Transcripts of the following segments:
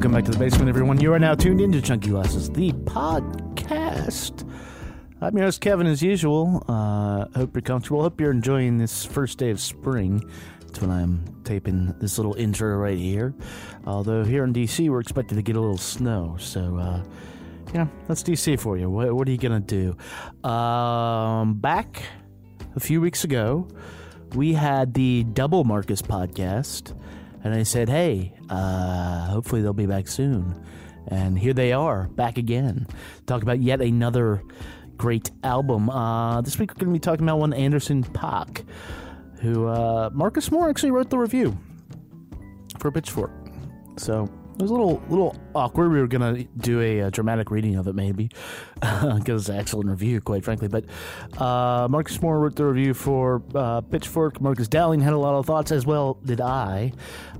Welcome back to the basement, everyone. You are now tuned into Chunky Glasses, the podcast. I'm your host, Kevin, as usual. Uh, hope you're comfortable. Hope you're enjoying this first day of spring. That's when I'm taping this little intro right here. Although here in DC, we're expected to get a little snow. So, uh, yeah, that's DC for you. What, what are you going to do? Um, back a few weeks ago, we had the Double Marcus podcast. And I said, hey, uh, hopefully they'll be back soon. And here they are, back again. Talk about yet another great album. Uh, this week we're going to be talking about one Anderson .Paak, who uh, Marcus Moore actually wrote the review for Pitchfork. So it was a little little awkward. We were going to do a, a, dramatic reading of it, maybe, because it's an excellent review, quite frankly. But uh, Marcus Moore wrote the review for uh, Pitchfork. Marcus Dowling had a lot of thoughts, as well did I.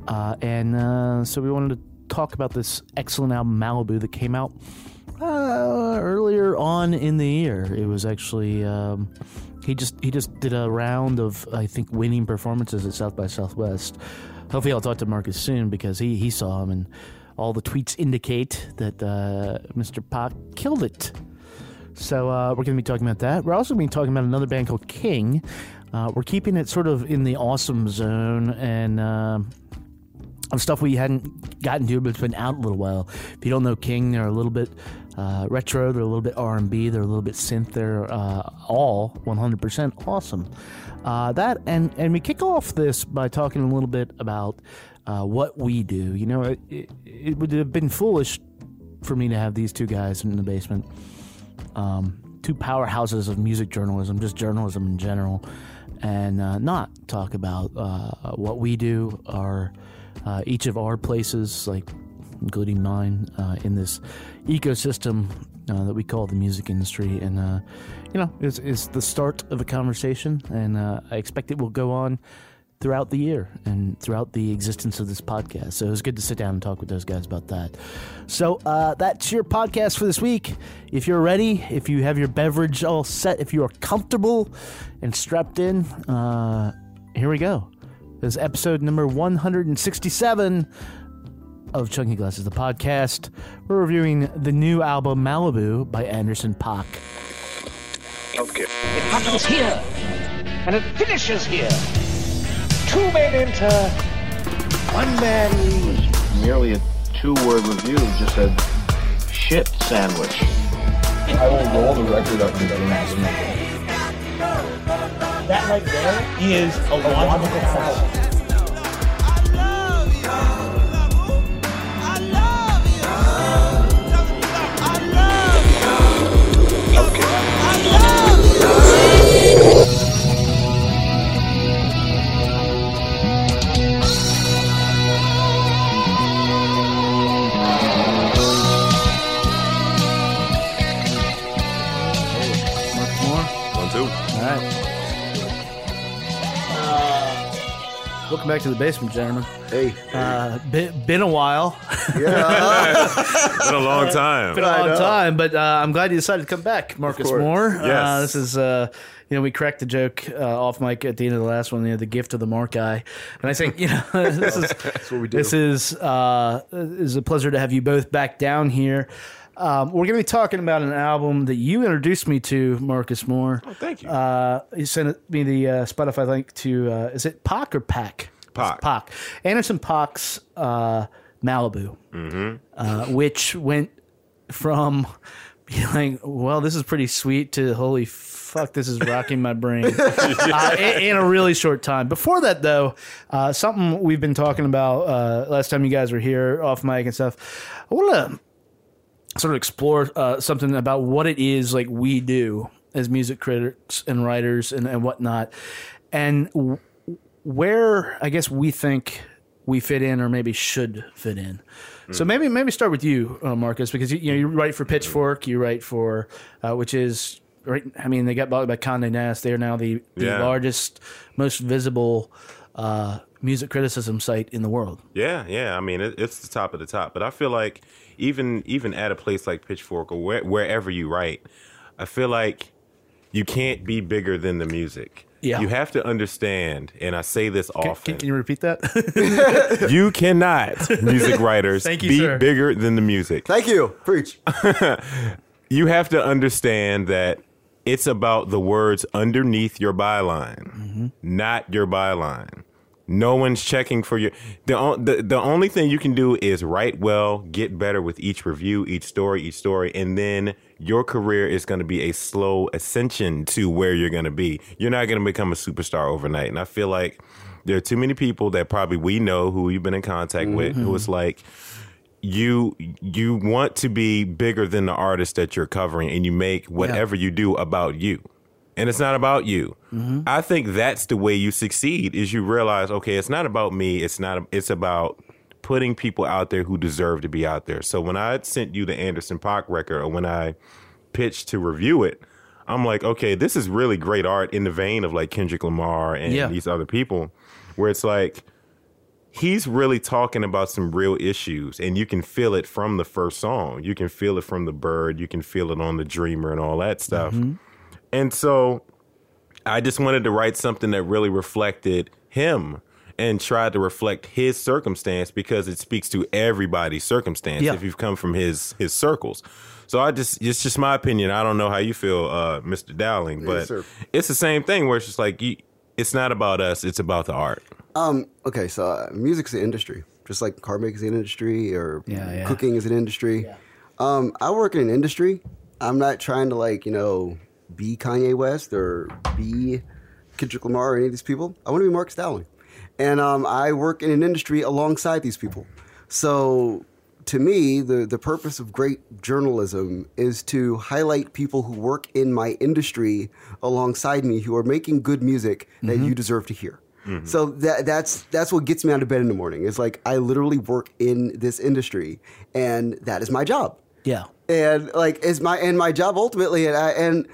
Uh, and uh, so we wanted to talk about this excellent album, Malibu, that came out uh, earlier on in the year. It was actually. Um, he just he just did a round of I think winning performances at South by Southwest. Hopefully, I'll talk to Marcus soon because he he saw him and all the tweets indicate that uh, Mr. Paak killed it. So uh, we're going to be talking about that. We're also going to be talking about another band called King. Uh, we're keeping it sort of in the awesome zone and uh, of stuff we hadn't gotten to, but it's been out a little while. If you don't know King, they're a little bit uh, retro, they're a little bit R&B, they're a little bit synth. They're uh, all 100% awesome. Uh, that and and we kick off this by talking a little bit about uh, what we do. You know, it, it, it, would have been foolish for me to have these two guys in the basement, um, two powerhouses of music journalism, just journalism in general, and uh, not talk about uh, what we do, our uh, each of our places, like including mine, uh, in this ecosystem uh, that we call the music industry. And, uh, you know, it's, it's the start of a conversation, and uh, I expect it will go on throughout the year and throughout the existence of this podcast. So it was good to sit down and talk with those guys about that. So uh, that's your podcast for this week. If you're ready, if you have your beverage all set, if you are comfortable and strapped in, uh, here we go. This is episode number 167 of Chunky Glasses, the podcast. We're reviewing the new album Malibu by Anderson .Paak. Okay. It happens here, and it finishes here. Two men enter, one man leaves. Merely a two-word review just said, shit sandwich. I will roll the record up and down. That right there is a logical fallacy. Welcome back to the basement, gentlemen. Hey, Uh, been, been a while. yeah, Been a long time. been a long time, but uh, I'm glad you decided to come back, Marcus course. Moore. Uh, Yes. this is, uh, you know, we cracked the joke uh, off mic at the end of the last one, you know, the gift of the Mark guy. And I think, you know, this is that's what we do. this is uh, is a pleasure to have you both back down here. Um, we're going to be talking about an album that you introduced me to, Marcus Moore. Oh, thank you. Uh, you sent me the uh, Spotify link to, uh, is it Pac or Pack? Pac. Pac. Anderson Paak's uh, Malibu, Mm-hmm. uh, which went from being like, well, this is pretty sweet to holy fuck, this is rocking my brain uh, in, in a really short time. Before that, though, uh, something we've been talking about uh, last time you guys were here off mic and stuff. I want to sort of explore uh, something about what it is like we do as music critics and writers and, and whatnot, and w- where I guess we think we fit in or maybe should fit in. So maybe maybe start with you, uh, Marcus, because you, you know you write for Pitchfork, you write for uh, which is right. I mean, they got bought by Condé Nast. They are now the, the Yeah. largest, most visible uh, music criticism site in the world. Yeah, yeah. I mean, it, it's the top of the top. But I feel like even even at a place like Pitchfork or where, wherever you write, I feel like you can't be bigger than the music. Yeah. You have to understand, and I say this Can, often. can you repeat that? you cannot, music writers, Thank you, be sir. bigger than the music. Thank you. Preach. You have to understand that it's about the words underneath your byline, mm-hmm. not your byline. No one's checking for you. The, the the only thing you can do is write well, get better with each review, each story, each story, and then your career is going to be a slow ascension to where you're going to be. You're not going to become a superstar overnight. And I feel like there are too many people that probably we know who you've been in contact mm-hmm. with who is like, you you want to be bigger than the artist that you're covering and you make whatever you do about you and it's not about you. Mm-hmm. I think that's the way you succeed is you realize okay it's not about me. It's not it's about putting people out there who deserve to be out there. So when i sent you the anderson Paak record or when i pitched to review it i'm like okay this is really great art in the vein of like kendrick lamar and Yeah. these other people where it's like he's really talking about some real issues and you can feel it from the first song. You can feel it from the bird. You can feel it on the dreamer and all that stuff mm-hmm. And so i just wanted to write something that really reflected him and tried to reflect his circumstance because it speaks to everybody's circumstance Yeah. if you've come from his his circles so i just it's just my opinion i don't know how you feel uh mr dowling but sir. it's the same thing where it's just like you, it's not about us it's about the art Um, okay, so uh, music's an industry, just like car making is an industry or Yeah, yeah. cooking is an industry. Um, I work in an industry. I'm not trying to like you know be Kanye West or be Kendrick Lamar or any of these people. I want to be Mark Dowling, and um, I work in an industry alongside these people. So to me, the the purpose of great journalism is to highlight people who work in my industry alongside me who are making good music that you deserve to hear. So that that's that's what gets me out of bed in the morning. It's like I literally work in this industry, and that is my job yeah. and like is my and my job ultimately and I, and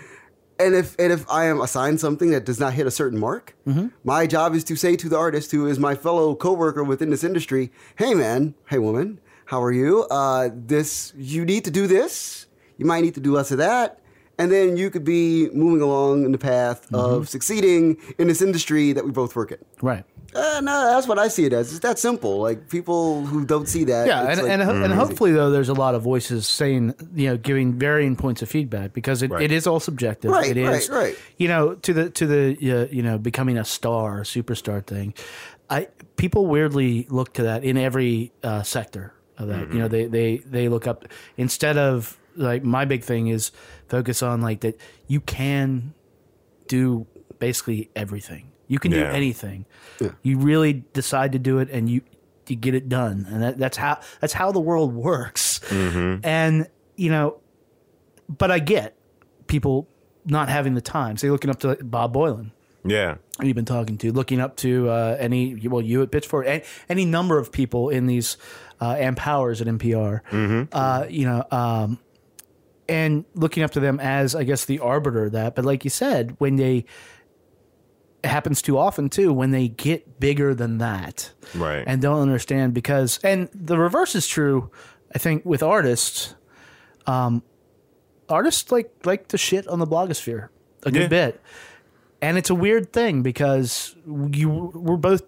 and if and if I am assigned something that does not hit a certain mark, my job is to say to the artist who is my fellow coworker within this industry, "Hey man, hey woman, how are you? Uh, this you need to do this. You might need to do less of that." And then you could be moving along in the path of succeeding in this industry that we both work in. Right. Uh, no, that's what I see it as. It's that simple. Like people who don't see that. Yeah, and, like and, ho- and hopefully though, there's a lot of voices saying, you know, giving varying points of feedback because it, Right. it is all subjective. Right, it is, right, right. You know, to the to the uh, you know becoming a star, superstar thing. I people weirdly look to that in every uh, sector of that. You know, they they they look up instead of like my big thing is focus on like that you can do basically everything. You can do Yeah. anything. You really decide to do it, and you you get it done, and that, that's how that's how the world works. And you know, but I get people not having the time. Say looking up to Bob Boilen, yeah who you've been talking to, looking up to uh, any well, you at Pitchfork, any, any number of people in these uh, and powers at NPR. Uh, you know, um, and looking up to them as I guess the arbiter of that. But like you said, when they it happens too often too when they get bigger than that Right. and don't understand because and the reverse is true i think with artists um artists like like to shit on the blogosphere a good Yeah. bit and it's a weird thing because you we're both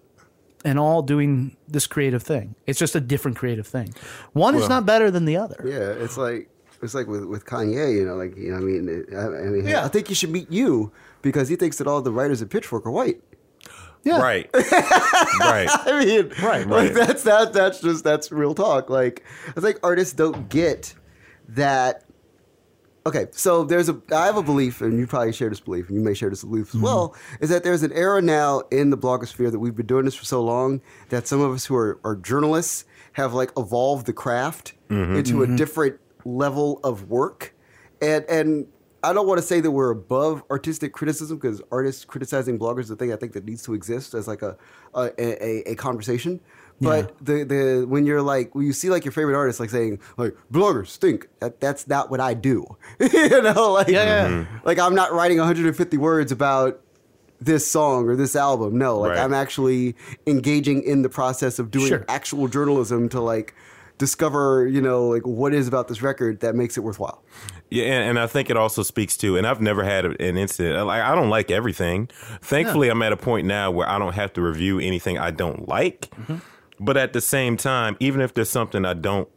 and all doing this creative thing it's just a different creative thing one is not better than the other Yeah, it's like it's like with, with Kanye, you know, like you know, I mean, I, I mean, Yeah. I think you should meet you because he thinks that all the writers at Pitchfork are white. yeah right right I mean, Right, like right. that's that that's just that's real talk. Like I think artists don't get that. Okay, so there's a I have a belief, and you probably share this belief, and you may share this belief as mm-hmm. well, is that there's an era now in the blogosphere that we've been doing this for so long that some of us who are, are journalists have like evolved the craft mm-hmm. into a mm-hmm. different level of work, and and I don't want to say that we're above artistic criticism because artists criticizing bloggers is a thing I think that needs to exist as like a a, a, a conversation. But the the when you're like when you see like your favorite artist like saying like bloggers stink that that's not what I do you know like Yeah, yeah. Mm-hmm. like I'm not writing 150 words about this song or this album no like Right. I'm actually engaging in the process of doing Sure. actual journalism to like discover, you know, like what is about this record that makes it worthwhile. Yeah, and, and I think it also speaks to, and I've never had an incident. Like I don't like everything. Thankfully, I'm at a point now where I don't have to review anything I don't like. Mm-hmm. But at the same time, even if there's something I don't,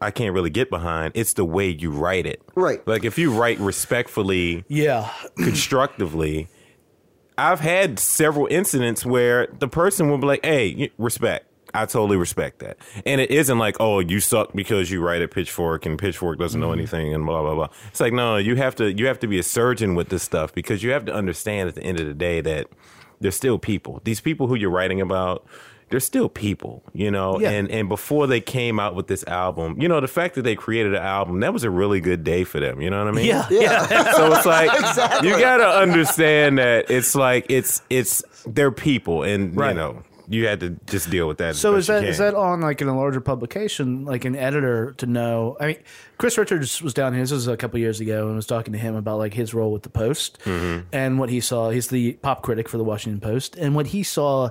I can't really get behind. It's the way you write it. Right. Like if you write respectfully, Yeah. constructively. I've had several incidents where the person will be like, "Hey, respect." I totally respect that, and it isn't like, "Oh, you suck because you write at Pitchfork and Pitchfork doesn't know mm-hmm. anything," and blah blah blah. It's like, no, you have to you have to be a surgeon with this stuff because you have to understand at the end of the day that they're still people. These people who you're writing about, they're still people, you know. Yeah. And and before they came out with this album, you know, the fact that they created an album that was a really good day for them. You know what I mean? Yeah. Yeah. So it's like Exactly. you gotta understand that it's like it's it's they're people, and Right. you know you had to just deal with that. So is that you that on like in a larger publication, like an editor to know? I mean, Chris Richards was down here. This was a couple years ago, and was talking to him about like his role with the Post Mm-hmm. and what he saw. He's the pop critic for the Washington Post, and what he saw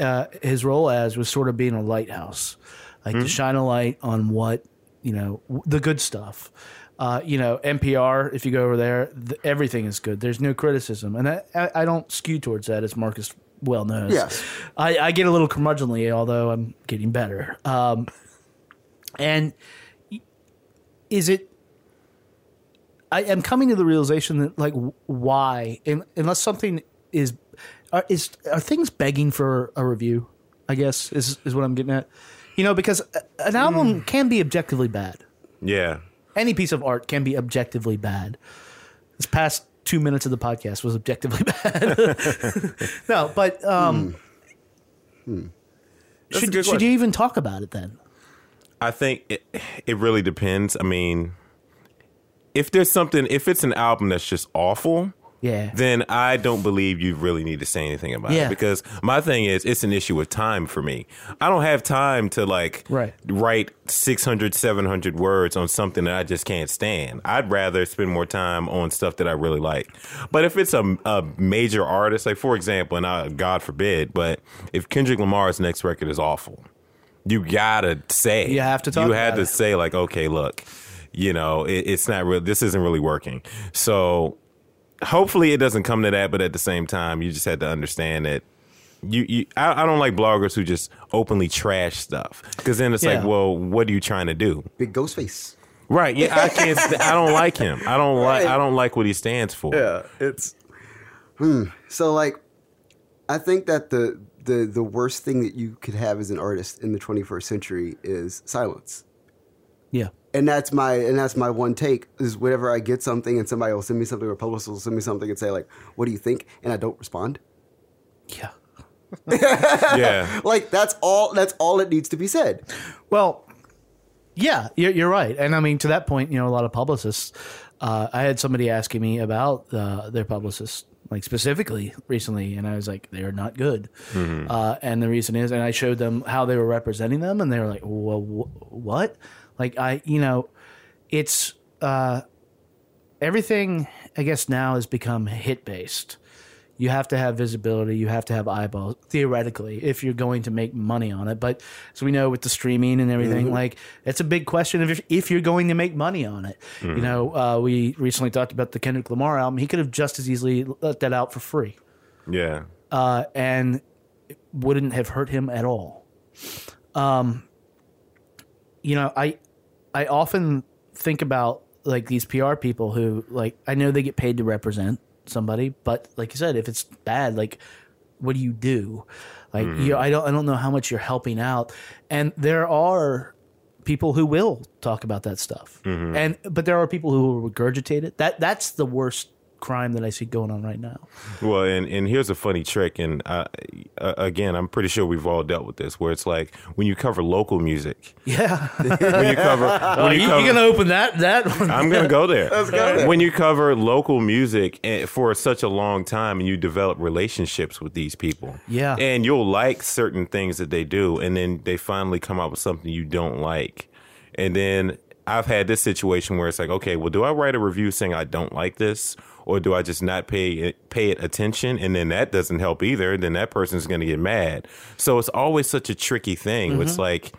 uh, his role as was sort of being a lighthouse, like Mm-hmm. to shine a light on what you know the good stuff. Uh, you know, NPR. If you go over there, th- everything is good. There's no criticism, and I, I, I don't skew towards that, as Marcus well knows. Yes. I, I get a little curmudgeonly, although I'm getting better. Um, and is it? I am coming to the realization that, like, why, in, unless something is, are, is are things begging for a review? I guess is is what I'm getting at. You know, because an album can be objectively bad. yeah. Any piece of art can be objectively bad. This past two minutes of the podcast was objectively bad. no, but um, That's a should, should question. you even talk about it then? I think it, it really depends. I mean, if there's something, if it's an album that's just awful, Yeah. then I don't believe you really need to say anything about Yeah. it because my thing is it's an issue with time for me. I don't have time to like Right. write 600 700 words on something that I just can't stand. I'd rather spend more time on stuff that I really like. But if it's a, a major artist like for example and I, God forbid, but if Kendrick Lamar's next record is awful, you gotta say You have to talk You had to it. say like, okay, look, you know, it, it's not real. This isn't really working. So hopefully it doesn't come to that. But at the same time, you just had to understand that. You, you I, I don't like bloggers who just openly trash stuff because then it's Yeah. like, well, what are you trying to do? Big ghost face. Right? Yeah, I can't. st- I don't like him. I don't like. Right. I don't like what he stands for. Yeah, it's hmm. So like, I think that the the the worst thing that you could have as an artist in the 21st century is silence. Yeah. And that's my and that's my one take is whenever I get something and somebody will send me something or a publicist will send me something and say like, "What do you think?" and I don't respond. Yeah. Yeah. Like that's all that's all it needs to be said. Well, yeah, you're, you're right. And I mean, to that point, you know, a lot of publicists, uh, I had somebody asking me about uh, their publicist, like specifically recently, and I was like, they're not good. Uh, and the reason is, and I showed them how they were representing them, and they were like, well, wh- what? Like, I, you know, it's uh, everything, I guess, now has become hit based. You have to have visibility. You have to have eyeballs, theoretically, if you're going to make money on it. But as we know with the streaming and everything, like it's a big question of if, if you're going to make money on it. You know, uh, we recently talked about the Kendrick Lamar album. He could have just as easily let that out for free, Yeah. uh, and it wouldn't have hurt him at all. Um, you know, I I often think about like these PR people who like I know they get paid to represent somebody, but like you said, if it's bad, like what do you do? Like you, mm. I don't I don't know how much you're helping out, and there are people who will talk about that stuff, mm-hmm. and but there are people who will regurgitate it. That that's the worst crime that I see going on right now. Well, and, and here's a funny trick, and uh, uh, again, I'm pretty sure we've all dealt with this, where it's like when you cover local music, Yeah, when you cover, when you you, cover, are gonna open that that one. I'm gonna go there. go there. When you cover local music eh, for such a long time, and you develop relationships with these people, Yeah. and you'll like certain things that they do, and then they finally come out with something you don't like, and then I've had this situation where it's like, okay, well, do I write a review saying I don't like this, or do I just not pay it, pay it attention, and then that doesn't help either. Then that person's going to get mad. So it's always such a tricky thing. It's like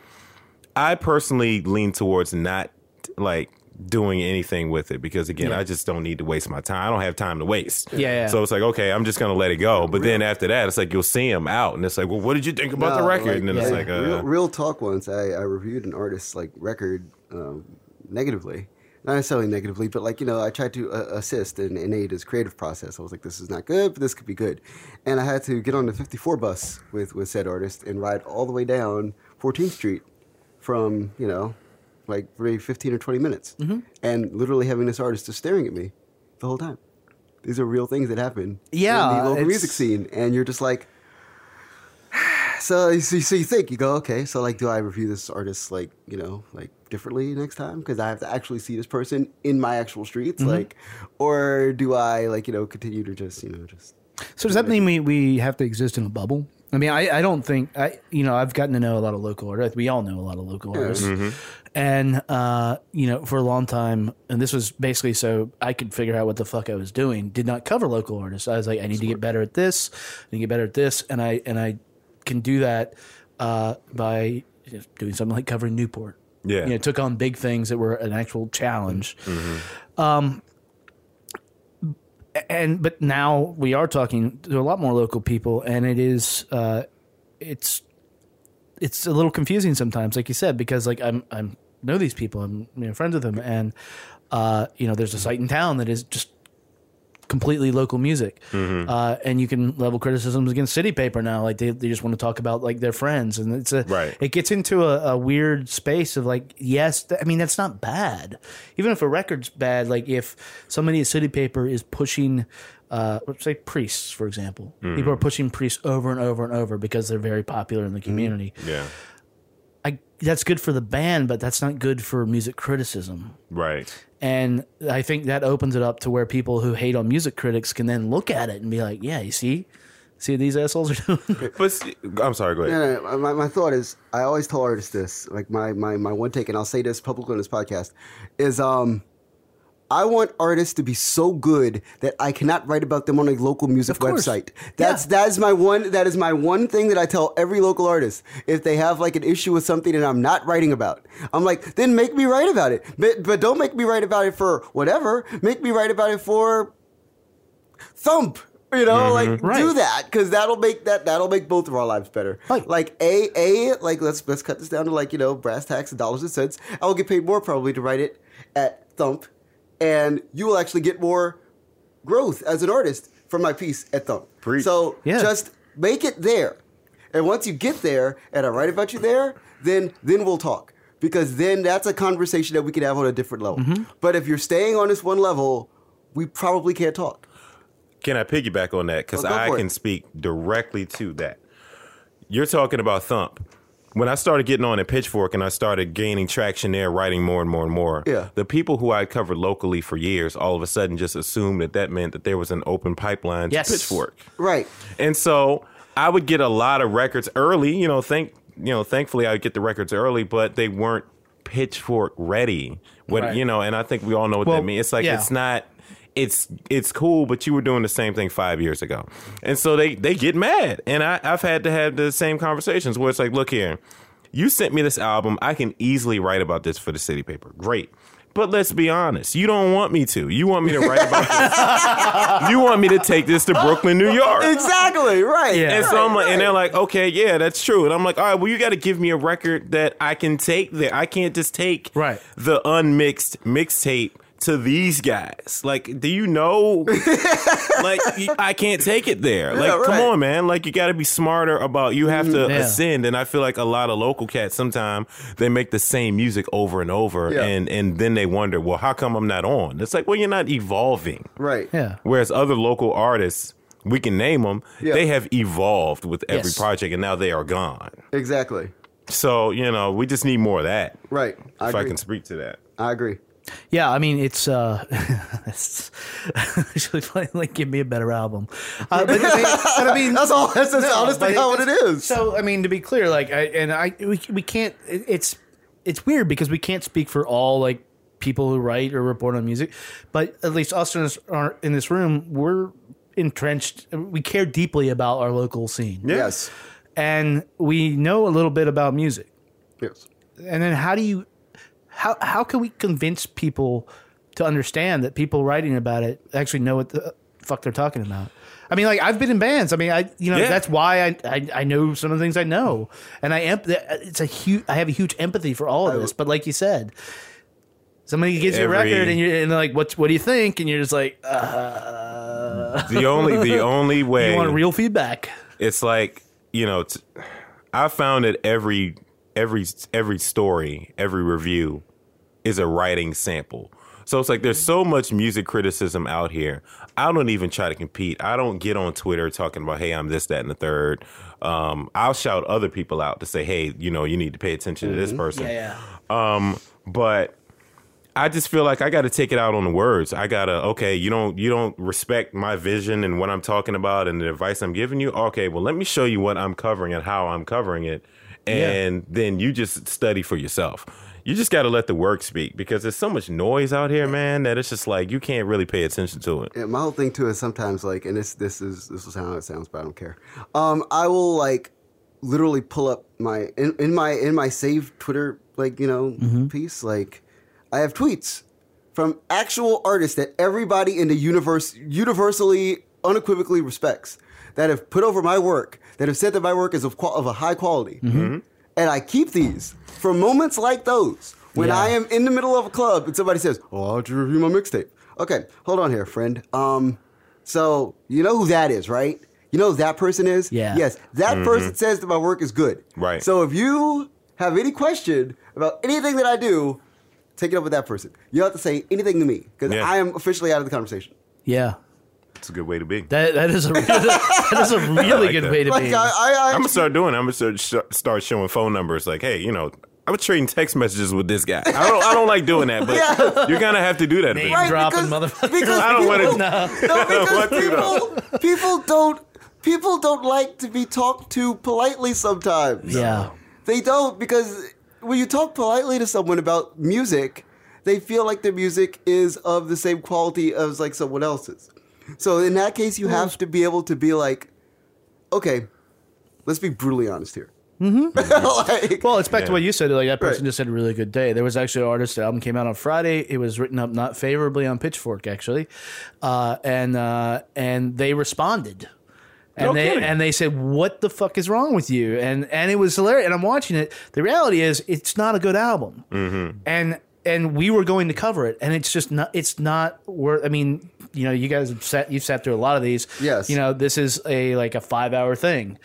I personally lean towards not like doing anything with it because again, I just don't need to waste my time. I don't have time to waste. Yeah, yeah. So it's like, okay, I'm just gonna let it go. But then after that, it's like you'll see him out, and it's like, well, what did you think about the record? like, and then it's like, uh, real, real talk. Once I, I reviewed an artist's like record um, negatively, not necessarily negatively, but like you know, I tried to uh, assist and, and aid his creative process. I was like, this is not good, but this could be good, and I had to get on the 54 bus with with said artist and ride all the way down 14th Street from you know, like maybe 15 or 20 minutes, Mm-hmm. and literally having this artist just staring at me the whole time. These are real things that happen Yeah, in the local music scene, and you're just like. So, you- so, so you think you go okay? So like, do I review this artist like you know like differently next time because I have to actually see this person in my actual streets, Mm-hmm. like, or do I like you know continue to just you know just So does that mean we, we have to exist in a bubble? I mean, I, I don't think I you know I've gotten to know a lot of local artists. We all know a lot of local artists, and uh, you know for a long time, and this was basically so I could figure out what the fuck I was doing. Did not cover local artists. I was like, I need to get better at this. I need to get better at this, and I and I can do that uh, by doing something like covering Newport. Yeah. you know, took on big things that were an actual challenge. Um, and but now we are talking to a lot more local people, and it is uh, it's it's a little confusing sometimes, like you said, because like I'm I'm know these people, I'm you know, friends with them, and uh, you know there's a site in town that is just completely local music, uh, and you can level criticisms against City Paper now. Like they, they just want to talk about like their friends, and it's a Right. It gets into a, a weird space of like, yes, th- I mean that's not bad. Even if a record's bad, like if somebody at City Paper is pushing. Uh, let's say priests, for example. People are pushing priests over and over and over because they're very popular in the community. yeah, I, that's good for the band, but that's not good for music criticism. right. And I think that opens it up to where people who hate on music critics can then look at it and be like, yeah, you see, see what these assholes are doing. But see, I'm sorry. Go ahead. No, no, no, my, my thought is I always tell artists this, like my, my, my one take, and I'll say this publicly on this podcast, is um I want artists to be so good that I cannot write about them on a local music website. That's that is my one that is my one thing that I tell every local artist. If they have like an issue with something that I'm not writing about, I'm like, then make me write about it. But but don't make me write about it for whatever. Make me write about it for thump. You know, mm-hmm. like do that because that'll make that that'll make both of our lives better. Right. Like a a like let's let's cut this down to like you know brass tacks and dollars and cents. I will get paid more probably to write it at Thump, and you will actually get more growth as an artist from my piece at Thump. Preach. So Yeah. just make it there, and once you get there and I write about you there, then then we'll talk because then that's a conversation that we can have on a different level. Mm-hmm. But if you're staying on this one level, we probably can't talk. Can I piggyback on that? Because Oh, I can it. speak directly to that. You're talking about Thump. When I started getting on at Pitchfork and I started gaining traction there, writing more and more and more, Yeah. the people who I covered locally for years all of a sudden just assumed that that meant that there was an open pipeline Yes. to Pitchfork. Right. And so I would get a lot of records early. You know, thank you know, thankfully I would get the records early, but they weren't pitchfork ready. What Right. you know, and I think we all know what Well, that means. It's like yeah. it's not. It's it's cool, but you were doing the same thing five years ago, and so they they get mad. And I, I've had to have the same conversations where it's like, look here, you sent me this album. I can easily write about this for the city paper. Great. But let's be honest, you don't want me to. You want me to write about this. you want me to take this to Brooklyn, New York. Exactly. Right. Yeah. And so I'm like, and they're like, okay, yeah, that's true. And I'm like, all right, well, you got to give me a record that I can take there. I can't just take Right. the unmixed mixtape to these guys. Like, do you know? like, I can't take it there. Like, right. come on, man. Like, you got to be smarter about. You have to Yeah. ascend. And I feel like a lot of local cats sometimes they make the same music over and over, Yeah. and and then they wonder, well, how come I'm not on? It's like, well, you're not evolving. Right. yeah. Whereas other local artists, we can name them, Yeah. they have evolved with every Yes. project and now they are gone. Exactly. So, you know, we just need more of that. Right. I if I can speak to that. I agree. Yeah, I mean it's uh, it's actually funny, like give me a better album. Uh, but, I mean, but I mean That's all. That's just honestly but how it it's- So I mean, to be clear, like, I, and I we, we can't. It's it's weird because we can't speak for all like people who write or report on music, but at least us in this, are in this room, we're entrenched. We care deeply about our local scene, Yes. and we know a little bit about music. Yes. and then how do you how how can we convince people to understand that people writing about it actually know what the fuck they're talking about? I mean, like I've been in bands. I mean, I you know Yeah. that's why I, I I know some of the things I know, and I emp- it's a huge. I have a huge empathy for all of this. But like you said, somebody gives you a record and you're and they're like, what what do you think? And you're just like, uh, The only the only way you want real feedback. it's like you know t- i found that every every every story every review is a writing sample. So it's like there's so much music criticism out here. I don't even try to compete. I don't get on twitter talking about hey i'm this that and the third. Um, i'll shout other people out to say hey you know you need to pay attention to this person. Yeah, um, but I just feel like I got to take it out on the words. I gotta okay, you don't you don't respect my vision and what I'm talking about and the advice I'm giving you. Okay, well let me show you what I'm covering and how I'm covering it, and then you just study for yourself. You just got to let the work speak because there's so much noise out here, man, that it's just like you can't really pay attention to it. Yeah, my whole thing too is sometimes like, and this this is this will sound how it sounds, but I don't care. Um, I will like literally pull up my in, in my in my saved Twitter like you know piece like I have tweets from actual artists that everybody in the universe universally unequivocally respects that have put over my work that have said that my work is of, qual- of a high quality and I keep these for moments like those when Yeah. I am in the middle of a club and somebody says, "Oh, how'd you review my mixtape?" Okay, hold on here, friend. Um, so you know who that is, right? You know who that person is? Yeah. Yes, that person says that my work is good. Right. So if you have any question about anything that I do, take it up with that person. You don't have to say anything to me because Yeah. I am officially out of the conversation. yeah. It's a good way to be. That that is a that is a really like good that. way to Like be. I, I, I I'm gonna start doing. it. I'm gonna start sh- start showing phone numbers. Like, hey, you know, I was trading text messages with this guy. I don't. I don't like doing that, but Yeah. you're gonna have to do that. Name eventually. dropping because- motherfucker. because I don't want people- to. No, because What do people, people don't people don't like to be talked to politely sometimes. yeah. They don't because when you talk politely to someone about music, they feel like their music is of the same quality as like someone else's. So in that case, you have to be able to be like, okay, let's be brutally honest here. Mm-hmm. like, Well, it's back to what you said. Like that person Right. just had a really good day. There was actually an artist. The album came out on Friday. It was written up not favorably on Pitchfork, actually, uh, and uh, and they responded. And No they kidding. and they said, "What the fuck is wrong with you?" And and it was hilarious. And I'm watching it. The reality is, it's not a good album. Mm-hmm. And and we were going to cover it, and it's just not. It's not worth. I mean, you know, you guys have sat. You've sat through a lot of these. Yes. You know, this is a like a five hour thing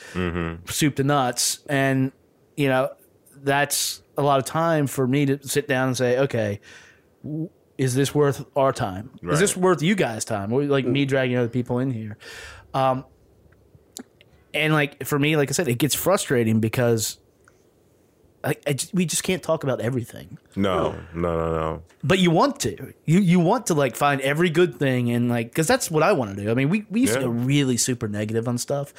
soup to nuts. And you know that's a lot of time for me to sit down and say okay is this worth our time? Is this worth you guys time? Or like me dragging other people in here. Um and like for me like i said it gets frustrating because I, I just, we just can't talk about everything No, no, no, no. but you want to you you want to like find every good thing and like because that's what i want to do i mean we, we used to Yeah. go really super negative on stuff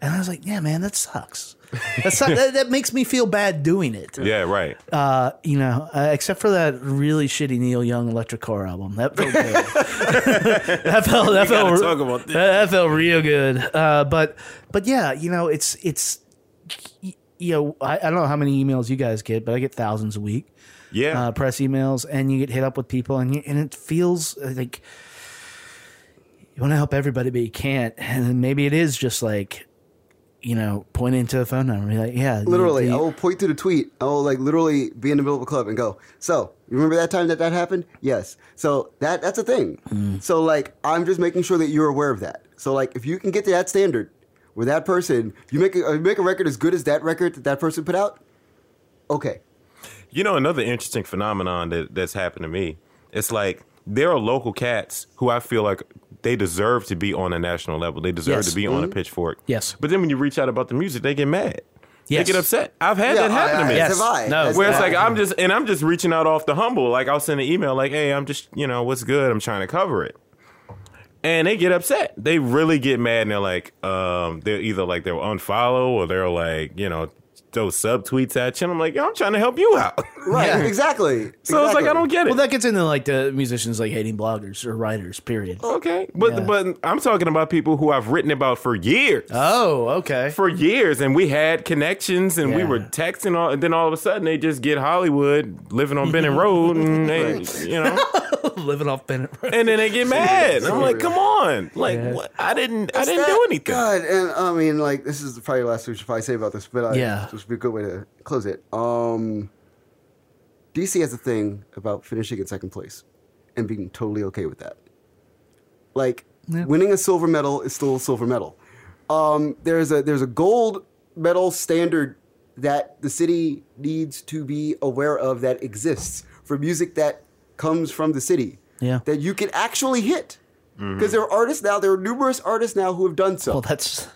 and i was like yeah man that sucks that, sucks. that, that makes me feel bad doing it Yeah, right. uh, you know uh, except for that really shitty neil young electric car album that felt good that felt that felt, talk about that, that felt real good uh, but but yeah you know it's it's you know I, I don't know how many emails you guys get but i get thousands a week Yeah. uh, press emails, and you get hit up with people, and you, and it feels like you want to help everybody, but you can't. And then maybe it is just like, you know, point into a phone number, like, yeah, you- literally, you- I will point to the tweet. I will like literally be in the middle of a club and go. So you remember that time that that happened? Yes. So that that's a thing. Mm. So like I'm just making sure that you're aware of that. So like if you can get to that standard where that person you make a, you make a record as good as that record that that person put out, okay. You know, another interesting phenomenon that, that's happened to me. It's like there are local cats who I feel like they deserve to be on a national level. They deserve Yes. to be on a mm-hmm. pitchfork. Yes. But then when you reach out about the music, they get mad. Yes. They get upset. I've had that happen I, to me. Yes. Have I. No. As Where it's like I'm just and I'm just reaching out off the humble. Like I'll send an email like, "Hey, I'm just you know what's good. I'm trying to cover it," and they get upset. They really get mad and they're like, um, they're either like they'll unfollow or they're like, you know, throw subtweets at you. And I'm like, I'm trying to help you out. Right. Exactly. so it's like I don't get it. Well, that gets into like the musicians like hating bloggers or writers. Period. okay, but Yeah. but I'm talking about people who I've written about for years. Oh, okay. for years, and we had connections, and we were texting, all, and then all of a sudden they just get Hollywood living on Benning Road, and they, you know, Living off Benning. Road. and then they get mad. I'm like, come on, like what? I didn't, I didn't that- do anything. God, and I mean, like, this is probably the last thing we should probably say about this, but I, Yeah. This would be a good way to close it. Um, DC has a thing about finishing in second place and being totally okay with that. Like, winning a silver medal is still a silver medal. Um, there's a there's a gold medal standard that the city needs to be aware of that exists for music that comes from the city. Yeah. That you can actually hit. Because there are artists now, there are numerous artists now who have done so. Well, that's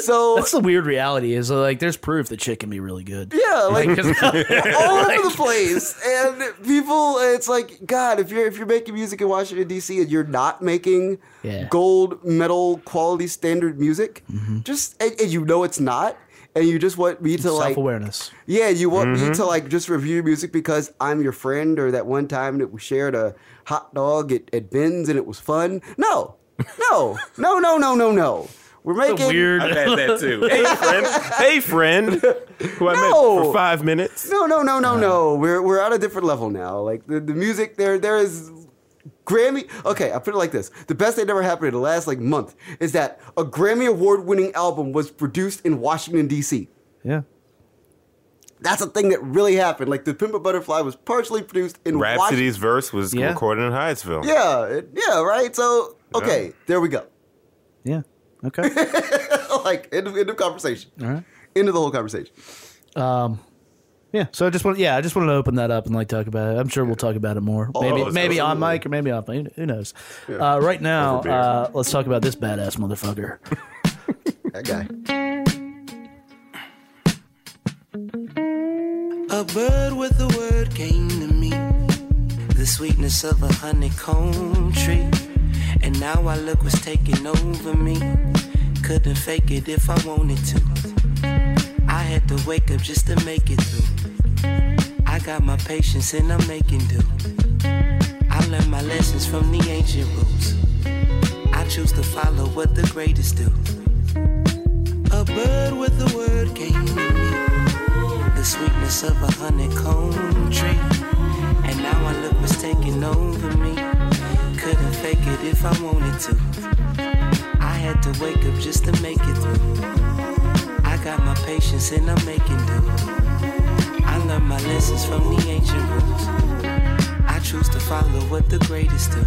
so that's the weird reality. Is like there's proof that shit can be really good. yeah, like all over the place, and people. It's like God, if you're if you're making music in Washington D.C. and you're not making Yeah. gold medal quality standard music, Mm-hmm. just and, and you know it's not, and you just want me to like self awareness. yeah, you want Mm-hmm. me to like just review music because I'm your friend, or that one time that we shared a hot dog at, at Ben's and it was fun. No, no, no, no, no, no, no. We're making Weird. I've had that too. Hey friend, hey friend, who I No. met for five minutes. No, no, no, Uh. no, no. We're we're at a different level now. Like the, the music there there is Grammy. Okay, I put it like this: the best thing that ever happened in the last like month is that a Grammy award winning album was produced in Washington D.C. Yeah. That's a thing that really happened. Like the Pimp a Butterfly was partially produced in Washington. Rapsody's verse was Yeah. recorded in Hyattsville. Yeah, yeah, right. So okay, there we go. Yeah. Okay. like end of, end of conversation. All right. End of the whole conversation. Um. Yeah. So I just want, yeah, I just wanted to open that up and like talk about it. I'm sure we'll talk about it more. Maybe, Oh, maybe on absolutely. mic or maybe off. Who who knows? Uh, right now, uh, let's talk about this badass motherfucker. That guy. A bird with a word came to me. The sweetness of a honeycomb tree. And now I look what's taking over me. Couldn't fake it if I wanted to. I had to wake up just to make it through. I got my patience and I'm making do. I learned my lessons from the ancient rules. I choose to follow what the greatest do. A bird with a word came to me the sweetness of a honeycomb tree. And now I look what's taking over me. Fake it if I wanted to. I had to wake up just to make it through. I got my patience and I'm making do. I learned my lessons from the ancient rules. I choose to follow what the greatest do.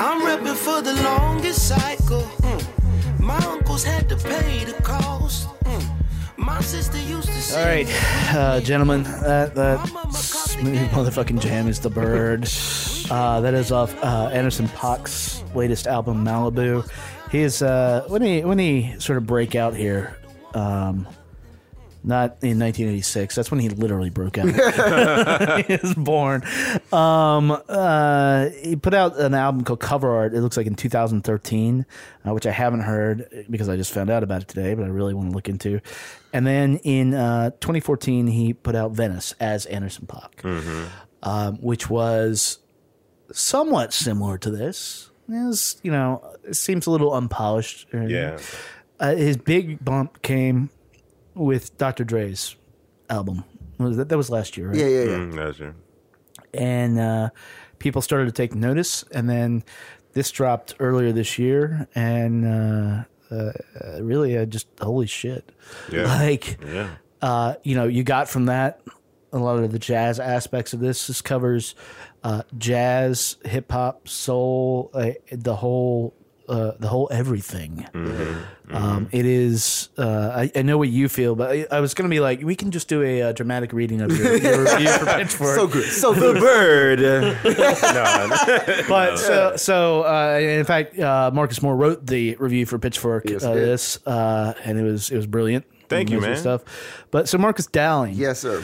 I'm repping for the longest cycle. mm. My uncles had to pay the cost. mm. My sister used to. All right, uh, gentlemen, that that smooth motherfucking jam is the bird. Uh, that is off uh, Anderson Paak's latest album, Malibu. He is uh, when he when he sort of break out here. Um, not in 1986. That's when he literally broke out. he was born. Um, uh, he put out an album called Cover Art. It looks like in 2013, uh, which I haven't heard because I just found out about it today, but I really want to look into. And then in uh, 2014, he put out Venice as Anderson Pock, um, which was somewhat similar to this. Is you know, it seems a little unpolished. Yeah. Uh, his big bump came with Dr. Dre's album. Was that, that was last year, right? Yeah, yeah, yeah. Mm, that's true. And uh, people started to take notice, and then this dropped earlier this year, and uh, uh, really, uh, just holy shit! Yeah. Like, Yeah. uh, you know, you got from that a lot of the jazz aspects of this. This covers uh, jazz, hip hop, soul, uh, the whole. Uh, the whole everything. Um, it is. Uh, I, I know what you feel, but I, I was going to be like, we can just do a, uh dramatic reading of your, your review for Pitchfork. So good. So The good. bird. no, But so, so uh, in fact, uh, Marcus Moore wrote the review for Pitchfork. Yes, uh, this, uh, and it was it was brilliant. Thank you, Amazing man. Stuff. But so Marcus Dowling, Yes, sir.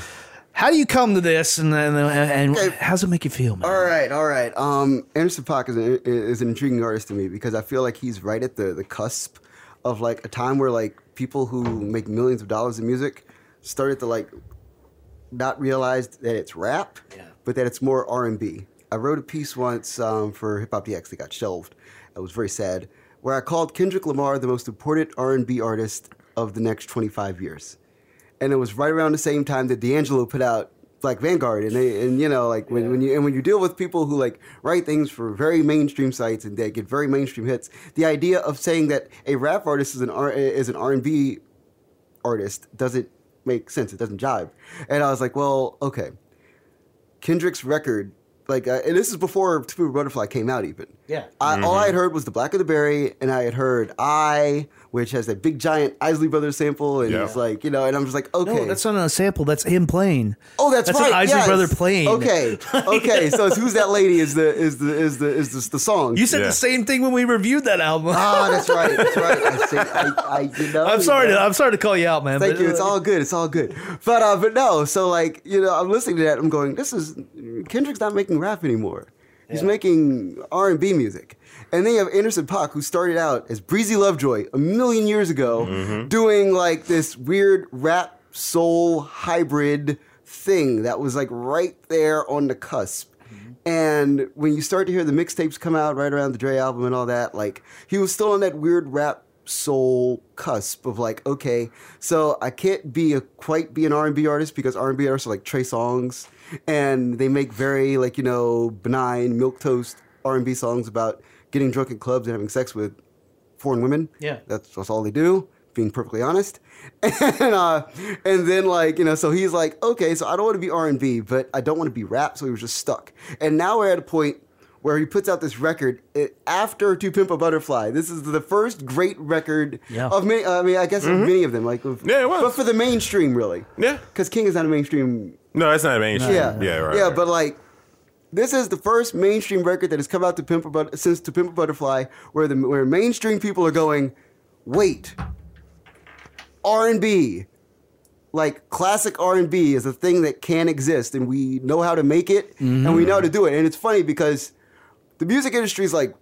How do you come to this, and and, and Okay. how does it make you feel, man? All right, all right. Um, Anderson Paak is, a, is an intriguing artist to me because I feel like he's right at the, the cusp of like a time where like people who make millions of dollars in music started to like not realize that it's rap, but that it's more R and B. I wrote a piece once um, for Hip Hop DX that got shelved. It was very sad, where I called Kendrick Lamar the most important R and B artist of the next 25 years, and it was right around the same time that D'Angelo put out Black Vanguard, and they, and you know like when, when you and when you deal with people who like write things for very mainstream sites and they get very mainstream hits, the idea of saying that a rap artist is an R is an R and B artist doesn't make sense. It doesn't jive. And I was like, well, okay. Kendrick's record, like, uh, and this is before To Butterfly came out, even. Yeah. I, All I had heard was The Blacker the Berry, and I had heard I, which has that big giant Isley Brothers sample, and Yeah. it's like, you know, and I'm just like, okay. No, that's not a sample. That's him playing. Oh, that's, That's right. an Isley yes. Brother playing. Okay, okay. so it's who's that lady? Is the is the is the is the, the song? You said Yeah. the same thing when we reviewed that album. ah, that's right. That's right. I, said, I, I you know. I'm you sorry. know. To, I'm sorry to call you out, man. Thank but, you. It's all good. It's all good. But uh, but no. So like you know, I'm listening to that. I'm going. This is Kendrick's not making rap anymore. He's making R and B music. And then you have Anderson Paak, who started out as Breezy Lovejoy a million years ago, mm-hmm. doing like this weird rap soul hybrid thing that was like right there on the cusp. Mm-hmm. And when you start to hear the mixtapes come out right around the Dre album and all that, like he was still on that weird rap soul cusp of like, okay, so I can't be a quite be an R and B artist because R and B artists are like Trey Songz, and they make very like you know benign milk toast R and B songs about getting drunk in clubs and having sex with foreign women. Yeah. that's that's all they do. Being perfectly honest, and uh, and then like you know, so he's like, okay, so I don't want to be R and B, but I don't want to be rap, so he was just stuck. And now we're at a point where he puts out this record eh, after To Pimp a Butterfly. This is the first great record Yeah. of many. I mean, I guess of many of them, like of- Mm-hmm. Yeah, it was. but for the mainstream, really. Yeah. because King is not a mainstream No, that's not a mainstream. yeah, yeah, right. Yeah, right. but like, this is the first mainstream record that has come out to Pimp But- since To Pimp a Butterfly, where the where mainstream people are going, wait, R and B, like classic R and B is a thing that can exist, and we know how to make it, and we know how to do it. And it's funny because the music industry is like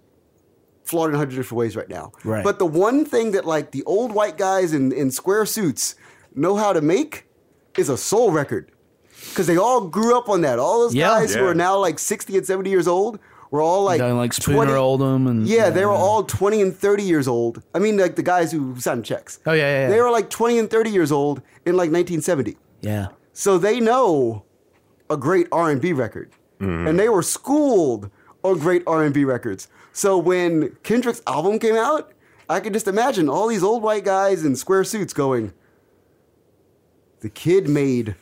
flawed in a hundred different ways right now. Right. But the one thing that like the old white guys in, in square suits know how to make is a soul record. Because they all grew up on that. All those Yeah. guys who are now like 60 and 70 years old were all like, Guy like Spooner 20 Oldham and Yeah, they were all 20 and 30 years old. I mean, like the guys who signed checks. Oh, yeah, yeah, yeah. They were like 20 and 30 years old in like 1970. Yeah. So they know a great R&B record. Mm-hmm. And they were schooled on great R&B records. So when Kendrick's album came out, I could just imagine all these old white guys in square suits going, the kid made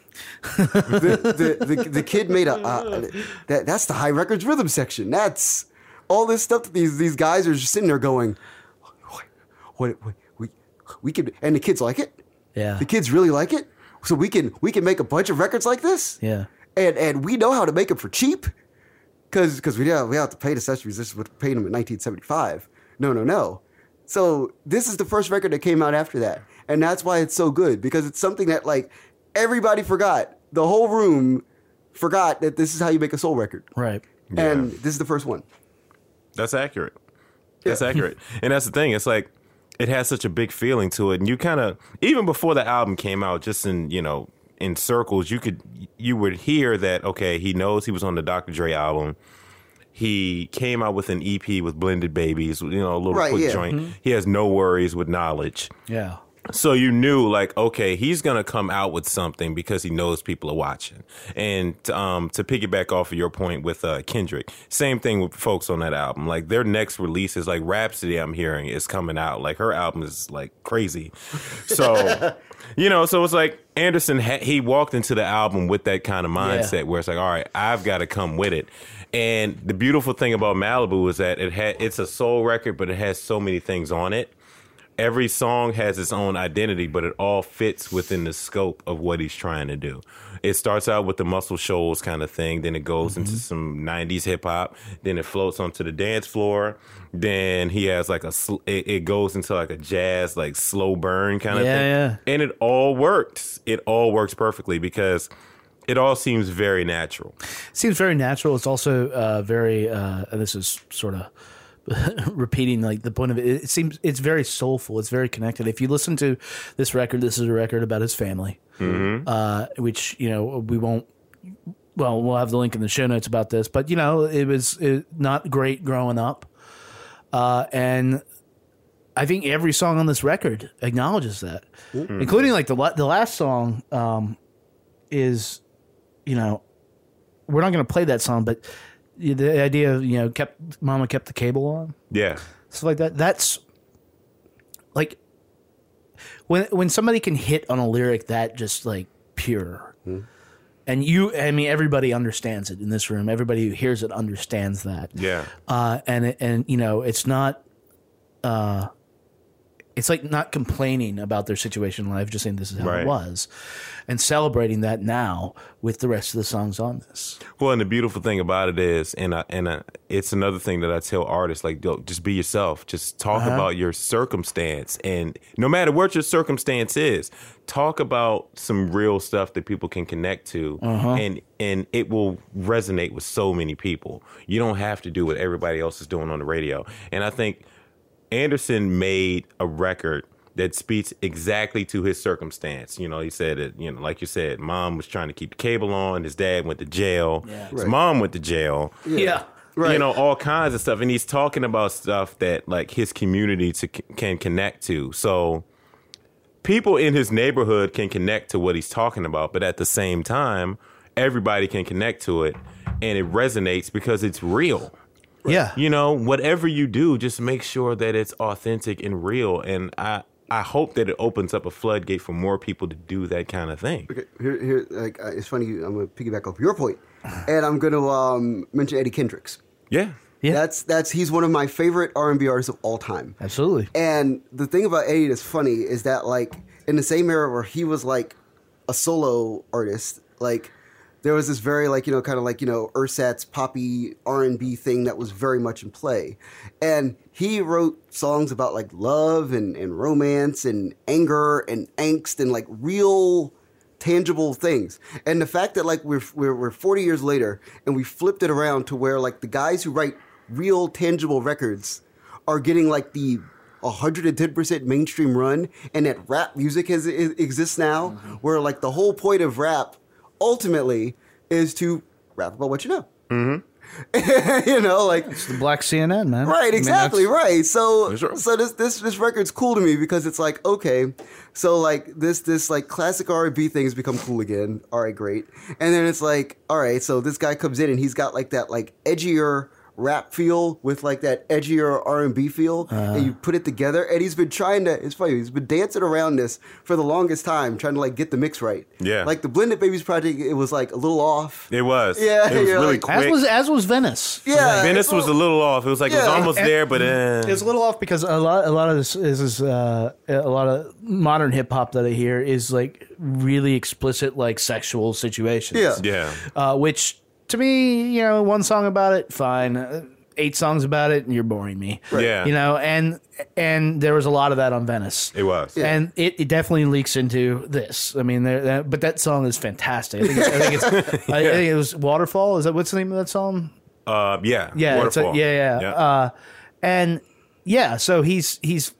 the, the, the, the kid made a, a that that's the Hi Records rhythm section. That's all this stuff that these these guys are just sitting there going, what, what, what we we could and the kids like it. Yeah. The kids really like it. So we can we can make a bunch of records like this. Yeah. And and we know how to make them for cheap. Cause because we have we have to pay the session musicians what paid them in 1975. No, no, no. So this is the first record that came out after that. And that's why it's so good. Because it's something that like everybody forgot. The whole room forgot that this is how you make a soul record. Right. And this is the first one. That's accurate. That's accurate. And that's the thing. It's like it has such a big feeling to it. And you kind of even before the album came out, just in you know in circles, you could you would hear that okay, he knows he was on the Dr. Dre album. He came out with an EP with Blended Babies, you know, a little Right, quick yeah. joint. Mm-hmm. He has NxWorries with Knxwledge. Yeah. So you knew, like, okay, he's gonna come out with something because he knows people are watching. And um, to piggyback off of your point with uh, Kendrick, same thing with folks on that album. Like their next release is like Rapsody. I'm hearing is coming out. Like her album is like crazy. So you know, so it's like Anderson. He walked into the album with that kind of mindset where it's like, all right, I've got to come with it. And the beautiful thing about Malibu is that it had it's a soul record, but it has so many things on it every song has its own identity, but it all fits within the scope of what he's trying to do. It starts out with the Muscle Shoals kind of thing, then it goes into some '90s hip hop, then it floats onto the dance floor. Then he has like a sl- it, it goes into like a jazz like slow burn kind of Yeah, thing, yeah. and it all works. It all works perfectly because it all seems very natural. Seems very natural. It's also uh, very. Uh, and this is sort of repeating like the point of it. It seems it's very soulful. It's very connected. If you listen to this record, this is a record about his family, uh, which you know we won't. Well, we'll have the link in the show notes about this, but you know it was it, not great growing up, uh, and I think every song on this record acknowledges that, including like the the last song um, is, you know, we're not going to play that song, but the idea of you know kept Mama kept the cable on Yeah. stuff like that. That's like when when somebody can hit on a lyric that just like pure, and you, I mean, everybody understands it in this room. Everybody who hears it understands that Yeah. uh, and and you know it's not uh, it's like not complaining about their situation in life, just saying this is how Right. it was, and celebrating that now with the rest of the songs on this. Well, and the beautiful thing about it is, and I, and I, it's another thing that I tell artists, like, yo, just be yourself. Just talk Uh-huh. about your circumstance, and no matter what your circumstance is, talk about some real stuff that people can connect to, Uh-huh. and and it will resonate with so many people. You don't have to do what everybody else is doing on the radio, and I think Anderson made a record that speaks exactly to his circumstance. You know, he said it, you know, like you said, mom was trying to keep the cable on, his dad went to jail, his Right. mom went to jail. Yeah. Right. You know, all kinds of stuff. And he's talking about stuff that like his community to, can connect to. So people in his neighborhood can connect to what he's talking about, but at the same time, everybody can connect to it and it resonates because it's real Yeah. you know whatever you do just make sure that it's authentic and real and i i hope that it opens up a floodgate for more people to do that kind of thing Okay, here, here, like uh, it's funny. I'm gonna piggyback off your point, and I'm gonna um, mention Eddie Kendricks. yeah Yeah. That's that's he's one of my favorite R&B artists of all time. Absolutely. And the thing about Eddie that's funny is that like in the same era where he was like a solo artist, like there was this very like you know kind of like you know Ursat's poppy R and B thing that was very much in play, and he wrote songs about like love and and romance and anger and angst and like real tangible things. And the fact that like we're, we're we're 40 years later and we flipped it around to where like the guys who write real tangible records are getting like the 110% mainstream run and that rap music has i- exists now mm-hmm. where like the whole point of rap ultimately is to rap about what you know. Mm-hmm. you know, like It's the black CNN, man. Right, mean, exactly, that's- right. So Sure. so this this this record's cool to me because it's like, okay, so like this this like classic R and B thing has become cool again. All right, great. And then it's like, all right, so this guy comes in and he's got like that like edgier rap feel with like that edgier R and B feel, and you put it together. And he's been trying to. It's funny. He's been dancing around this for the longest time, trying to like get the mix right. Yeah. Like the Blended Babies project, it was like a little off. it was Yeah, it was really like- quick As was as was Venice. Yeah, venice it's was a little off it was like it was almost And- there but uh, It's a little off because a lot, a lot of this is, is uh, a lot of modern hip hop that I hear is like really explicit, like sexual situations. Yeah. yeah Uh, which to me, you know, one song about it, fine. Uh, Eight songs about it, and you're boring me. Yeah. You know, and and there was a lot of that on Venice. it was And it, it definitely leaks into this. I mean, there, that, but that song is fantastic. I think, it's, I, think it's, I think it was Waterfall. Is that what's the name of that song? uh yeah Yeah, it's a, Waterfall. yeah, yeah. Uh, and yeah, so he's he's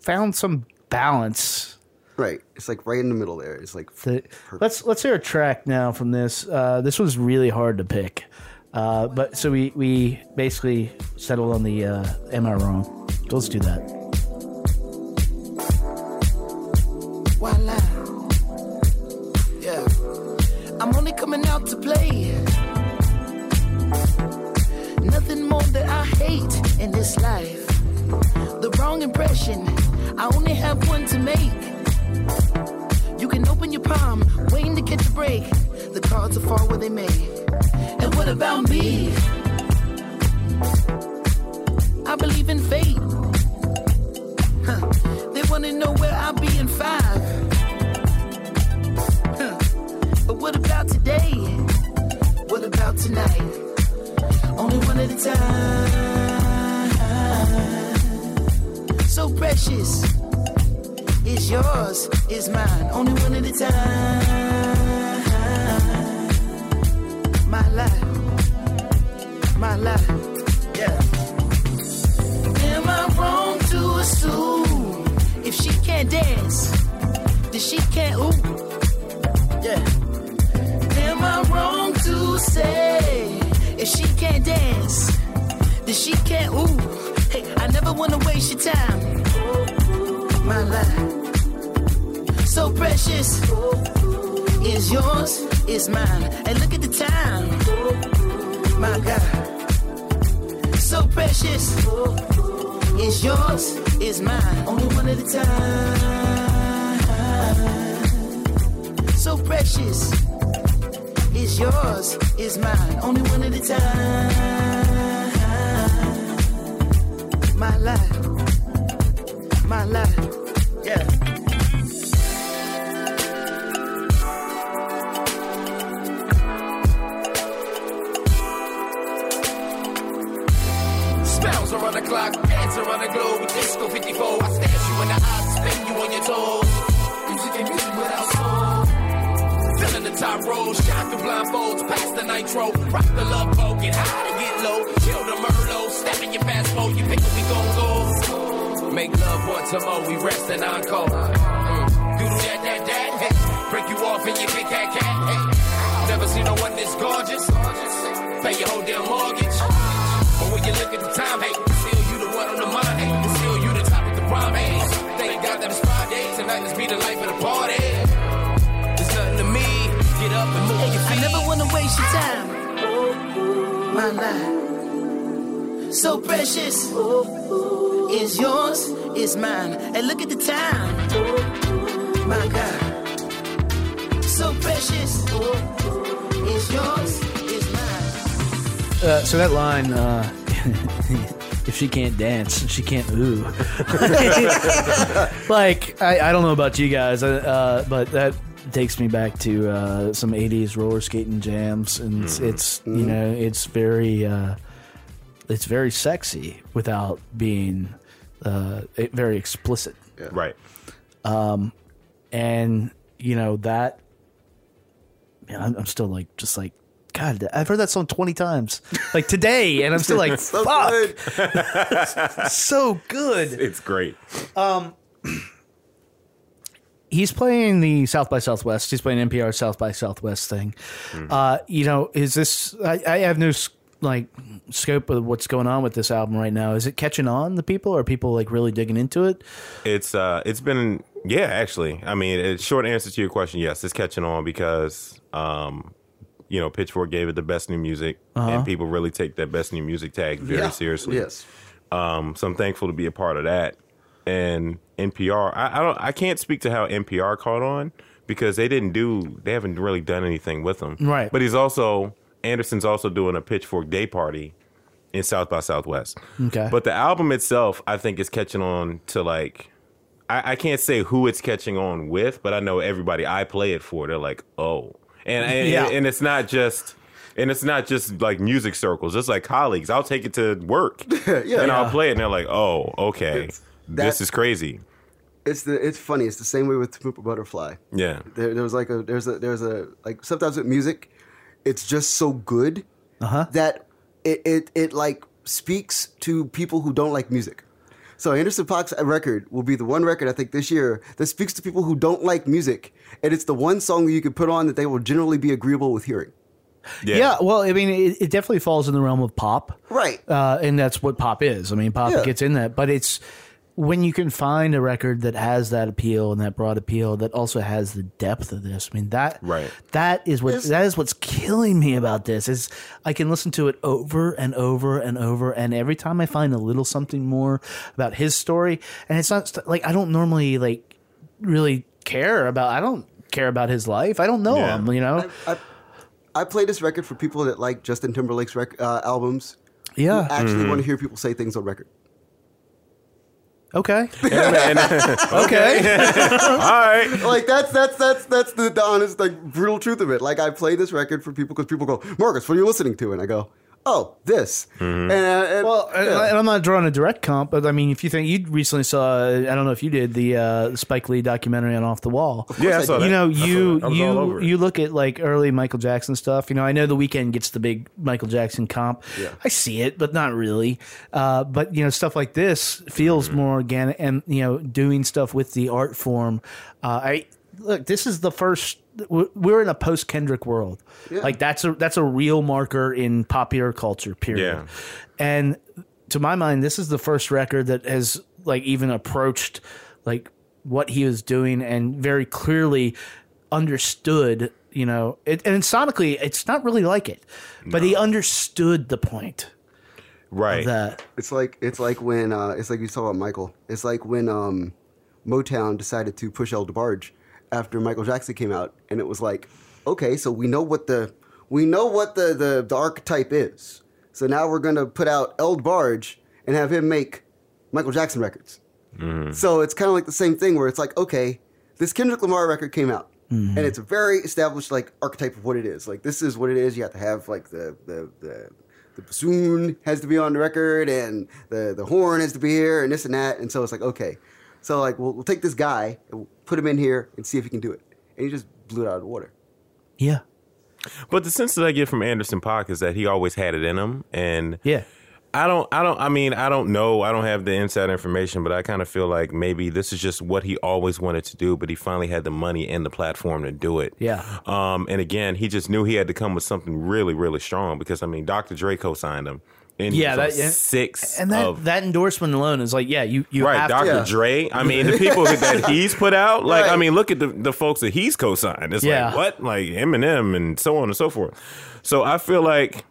found some balance. Right. It's like right in the middle there. It's like That, let's let's hear a track now from this. Uh, this was really hard to pick, uh, but so we we basically settled on the uh, "Am I Wrong?" So let's do that. Voila. Yeah. I'm only coming out to play. Nothing more that I hate in this life. The wrong impression, I only have one to make. You can open your palm, waiting to catch a break. The cards will fall where they may. And what about me? Seen no one this gorgeous. Pay your whole damn mortgage. But when you look at the time, hey, still you the one on the mind, hey, still you the top of the prime, hey. Thank God that it's Friday, tonight let's be the life of the party. There's nothing to me, get up and move I never wanna waste your time. My life, so precious, is yours, is mine. And look at the time, my God, so precious, is yours, is mine. Uh, so that line, uh, if she can't dance, she can't ooh. like I, I don't know about you guys, uh, but that takes me back to uh, some '80s roller skating jams, and it's, it's you know it's very uh, it's very sexy without being uh, it- very explicit. Right. and you know that man, I'm, I'm still like just like god i've heard that song 20 times like today and i'm still like So fuck. good. so good. It's great. Um, he's playing the south by southwest. He's playing npr south by southwest thing. Uh you know is this i, I have no like scope of what's going on with this album right now is it catching on the people or are people like really digging into it It's uh, it's been yeah, actually. I mean, it's short answer to your question, yes, it's catching on because um, you know, Pitchfork gave it the best new music, and people really take that best new music tag very Yeah. seriously. Yes. Um, so I'm thankful to be a part of that. And NPR, I, I don't, I can't speak to how NPR caught on because they didn't do, they haven't really done anything with them. Right. But he's also Anderson's also doing a Pitchfork Day party in South by Southwest. Okay. But the album itself, I think, is catching on to like. I, I can't say who it's catching on with, but I know everybody I play it for. They're like, oh, and and, Yeah. and it's not just. And it's not just like music circles. It's like colleagues. I'll take it to work, Yeah. and I'll play it, and they're like, "Oh, okay, It's- this is crazy." It's the it's funny. It's the same way with To Butterfly. Yeah, There, there was like a there's a there's a like sometimes with music, it's just so good that it, it it like speaks to people who don't like music. So Anderson Paak's record will be the one record I think this year that speaks to people who don't like music, and it's the one song that you can put on that they will generally be agreeable with hearing. yeah, well i mean it, it definitely falls in the realm of pop Right. uh, and that's what pop is. I mean, pop Yeah. gets in that, but it's when you can find a record that has that appeal and that broad appeal that also has the depth of this. I mean, that Right. that is what It's- that is what's killing me about this is I can listen to it over and over and over, and every time I find a little something more about his story, and it's not like I don't normally like really care about. I don't care about his life. I don't know Yeah. him. You know. I, I play this record for people that like Justin Timberlake's rec- uh, albums. yeah. Who actually want to hear people say things on record. Okay. And- Okay. all right. like that's that's that's that's the, the honest like brutal truth of it. Like I play this record for people because people go, Marcus, what are you listening to? And I go, oh, this. And, uh, and- Well, and- yeah. and I'm not drawing a direct comp, but I mean, if you think you recently saw, I don't know if you did the uh, Spike Lee documentary on Off the Wall. Yeah, I saw that. You know, I you that. I was all over you you look at like early Michael Jackson stuff. You know, I know the Weeknd gets the big Michael Jackson comp. Yeah. I see it, but not really. Uh, but you know, stuff like this feels Mm-hmm. more organic, and you know, doing stuff with the art form. Uh, I look. This is the first. we're- We're in a post Kendrick world. Like that's a that's a real marker in popular culture. Period. Yeah. And to my mind, this is the first record that has like even approached like what he was doing and very clearly understood. You know, it, and sonically, it's not really like it, but he understood the point Right. of that. It's like it's like when uh, it's like you saw about Michael. It's like when um, Motown decided to push El DeBarge after Michael Jackson came out, and it was like, okay, so we know what the we know what the the, the archetype is. So now we're gonna put out El Barge and have him make Michael Jackson records. Mm-hmm. So it's kind of like the same thing where it's like, okay, this Kendrick Lamar record came out, mm-hmm. and it's a very established like archetype of what it is. Like this is what it is. You have to have like the the the, the bassoon has to be on the record, and the the horn has to be here, and this and that. And so it's like, okay, so like we'll, we'll take this guy and we'll put him in here and see if he can do it. And he just blew it out of the water. Yeah. But the sense that I get from Anderson Paak is that he always had it in him, and Yeah. I don't, I don't, I mean, I don't know, I don't have the inside information, but I kind of feel like maybe this is just what he always wanted to do, but he finally had the money and the platform to do it. Yeah. Um, and again, he just knew he had to come with something really, really strong because I mean, Dr. Dre co-signed him. And Yeah, that- yeah. six And that of that endorsement alone is like, yeah, you you right, Dr. to. Yeah. Dre. I mean, the people that he's put out, like, I mean, look at the, the folks that he's co-signed. It's Yeah. like what, like Eminem and so on and so forth. So I feel like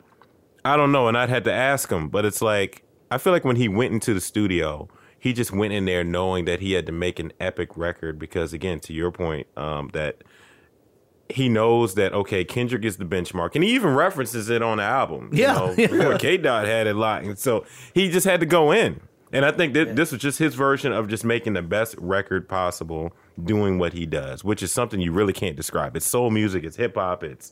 I don't know, and I'd had to ask him, but it's like I feel like when he went into the studio, he just went in there knowing that he had to make an epic record because, again, to your point, um, that he knows that okay, Kendrick is the benchmark, and he even references it on the album. you Yeah, know, yeah. K Dot had it locked, and so he just had to go in. And I think that this was just his version of just making the best record possible, doing what he does, which is something you really can't describe. It's soul music, it's hip hop, it's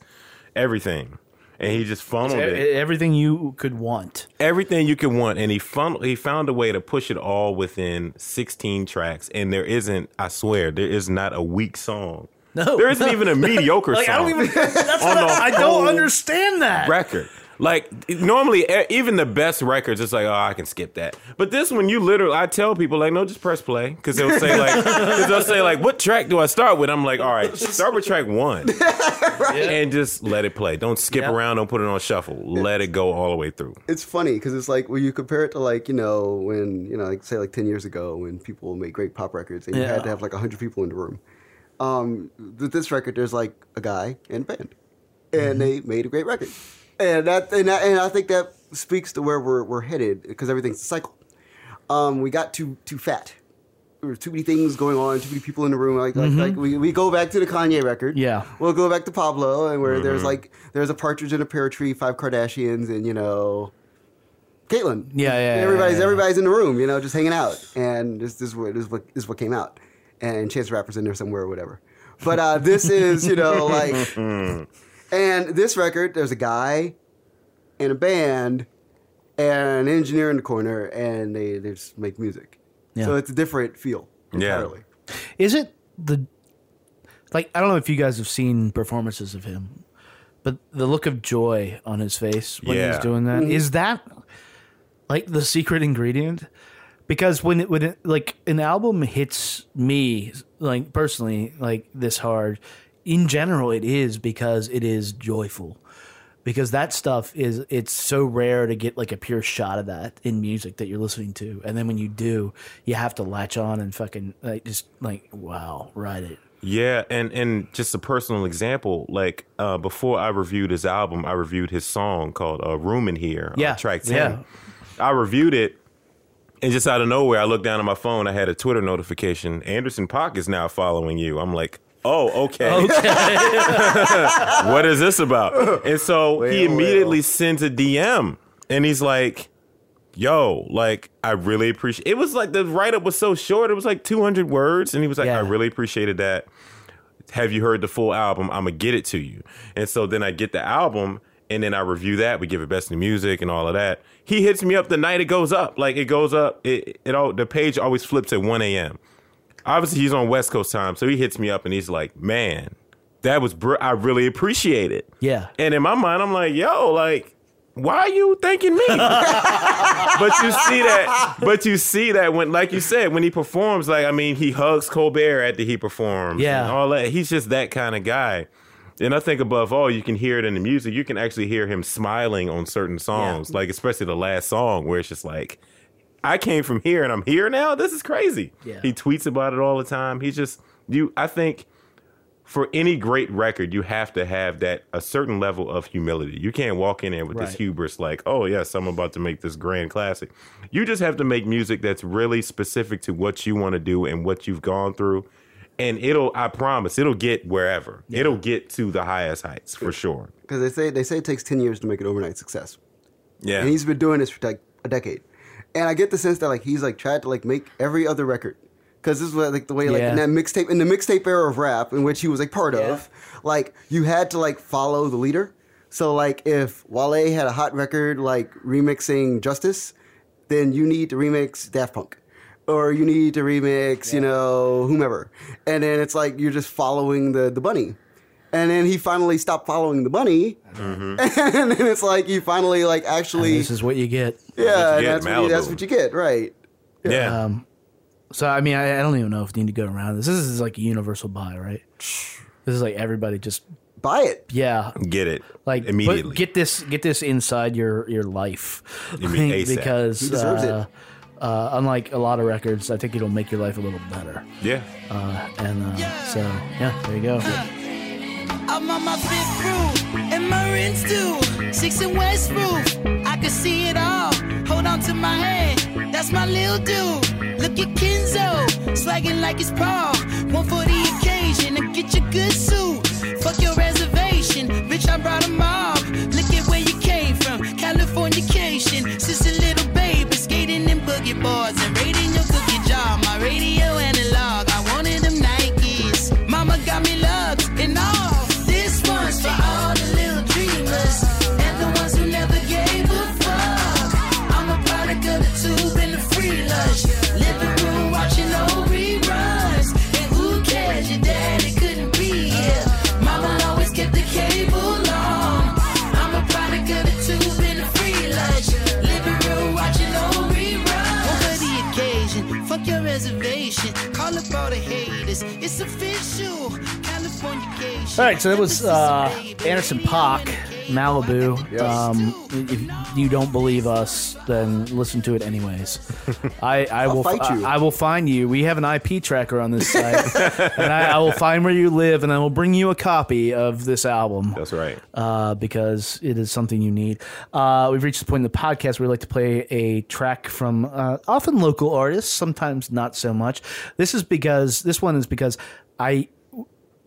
everything, and he just funneled E- it Everything you could want. everything you could want, and he found he found a way to push it all within 16 tracks. And there isn't, I swear, there is not a weak song. No, there isn't even a mediocre Like I don't even. That's on what I, I don't understand that. record. Like normally, even the best records, it's like, oh, I can skip that. But this one, you literally, I tell people like, no, just press play because they'll say like, because they'll say like, what track do I start with? I'm like, all right, start with track one, and just let it play. Don't skip Yeah. around. Don't put it on shuffle. Let it go all the way through. It's funny because it's like when you compare it to like you know when you know like say like ten years ago when people made great pop records and you had to have like hundred people in the room. Um, with this record, there's like a guy and a band, and they made a great record, and that and, that, and I think that speaks to where we're we're headed because everything's a cycle. Um, we got too too fat. There were too many things going on, too many people in the room. Like, like, like we, we go back to the Kanye record. Yeah. We'll go back to Pablo, and where there's like there's a partridge in a pear tree, five Kardashians, and you know, Caitlyn. Yeah, yeah, yeah, Everybody's yeah. everybody's in the room, you know, just hanging out, and this, this is what this is what this is what came out, and Chance the Rapper's in there somewhere or whatever. But uh, this is you know like, and this record there's a guy, and a band, and an engineer in the corner, and they they just make music. Yeah. So it's a different feel entirely. Yeah. entirely. Is it the like? I don't know if you guys have seen performances of him, but the look of joy on his face when Yeah. he's doing that is that like the secret ingredient? Because when it when it like an album hits me like personally like this hard, in general it is because it is joyful. Because that stuff is it's so rare to get like a pure shot of that in music that you're listening to, and then when you do, you have to latch on and fucking like just like wow, ride it. Yeah, and and just a personal example, like uh, before I reviewed his album, I reviewed his song called uh, "Room in Here," Yeah, on track ten. yeah. I reviewed it, and just out of nowhere, I looked down at my phone. I had a Twitter notification. Anderson Paak is now following you. I'm like, oh, okay. what is this about? And so he immediately well. sends a DM, and he's like. Yo, like I really appreciate. It was like the write up was so short; it was like 200 words, and he was like, Yeah. "I really appreciated that." have you heard the full album? I'm gonna get it to you. And so then I get the album, and then I review that. We give it best new music and all of that. He hits me up the night it goes up. Like it goes up. It it all the page always flips at one a.m. Obviously, he's on West Coast time, so he hits me up and he's like, "Man, that was br- I really appreciate it." Yeah. And in my mind, I'm like, "Yo, like." Why are you thanking me? but you see that, but you see that when, like you said, when he performs, like I mean, he hugs Colbert after he performs, Yeah. and all that. He's just that kind of guy. And I think above all, you can hear it in the music. You can actually hear him smiling on certain songs, like especially the last song where it's just like, I came from here and I'm here now. This is crazy. Yeah. He tweets about it all the time. He's just you. I think for any great record, you have to have that a certain level of humility. You can't walk in there with this hubris like, oh yes, I'm about to make this grand classic. You just have to make music that's really specific to what you want to do and what you've gone through. And it'll, I promise, it'll get wherever. It'll get to the highest heights for sure. Because they say they say it takes ten years to make an overnight success, Yeah. and he's been doing this for like a decade. And I get the sense that like he's like tried to like make every other record. Because this was like the way like Yeah. in that mixtape in the mixtape era of rap in which he was like part of, like you had to like follow the leader. So like if Wale had a hot record like remixing Justice, then you need to remix Daft Punk. Or you need to remix, you know, whomever. And then it's like you're just following the, the bunny. And then he finally stopped following the bunny. and then it's like you finally like And actually this is what you get. Yeah, you and get, that's what, you, that's what you get, right. yeah. Um, so I mean, I, I don't even know if you need to go around this. This is like a universal buy, right? This is like everybody just Buy it. yeah, get it like immediately. get this get this inside your your life You Like, because He deserves it. uh, uh, unlike a lot of records, I think it'll make your life a little better. yeah. Uh, and uh, so yeah, there you go. I'm on my fifth roof, and my rent's due. Six and West roof, I can see it all. Hold on to my hand, that's my little dude. Look at Kenzo, swagging like it's Paul. One for the occasion, and get your good suit. Fuck your reservation, bitch, I brought 'em all. Look at where you came from, Californication. Sister little baby, boogie boards and raiding your cookie jar. My radio All the haters. It's official. All right, so that was uh, Anderson Paak, Malibu. Um, if you don't believe us, then listen to it anyways. I, I will fight you. I, I will find you. We have an IP tracker on this site, and I, I will find where you live, and I will bring you a copy of this album. That's right. uh, because it is something you need. Uh, we've reached the point in the podcast where we like to play a track from uh, often local artists, sometimes not so much. This is because this one is because I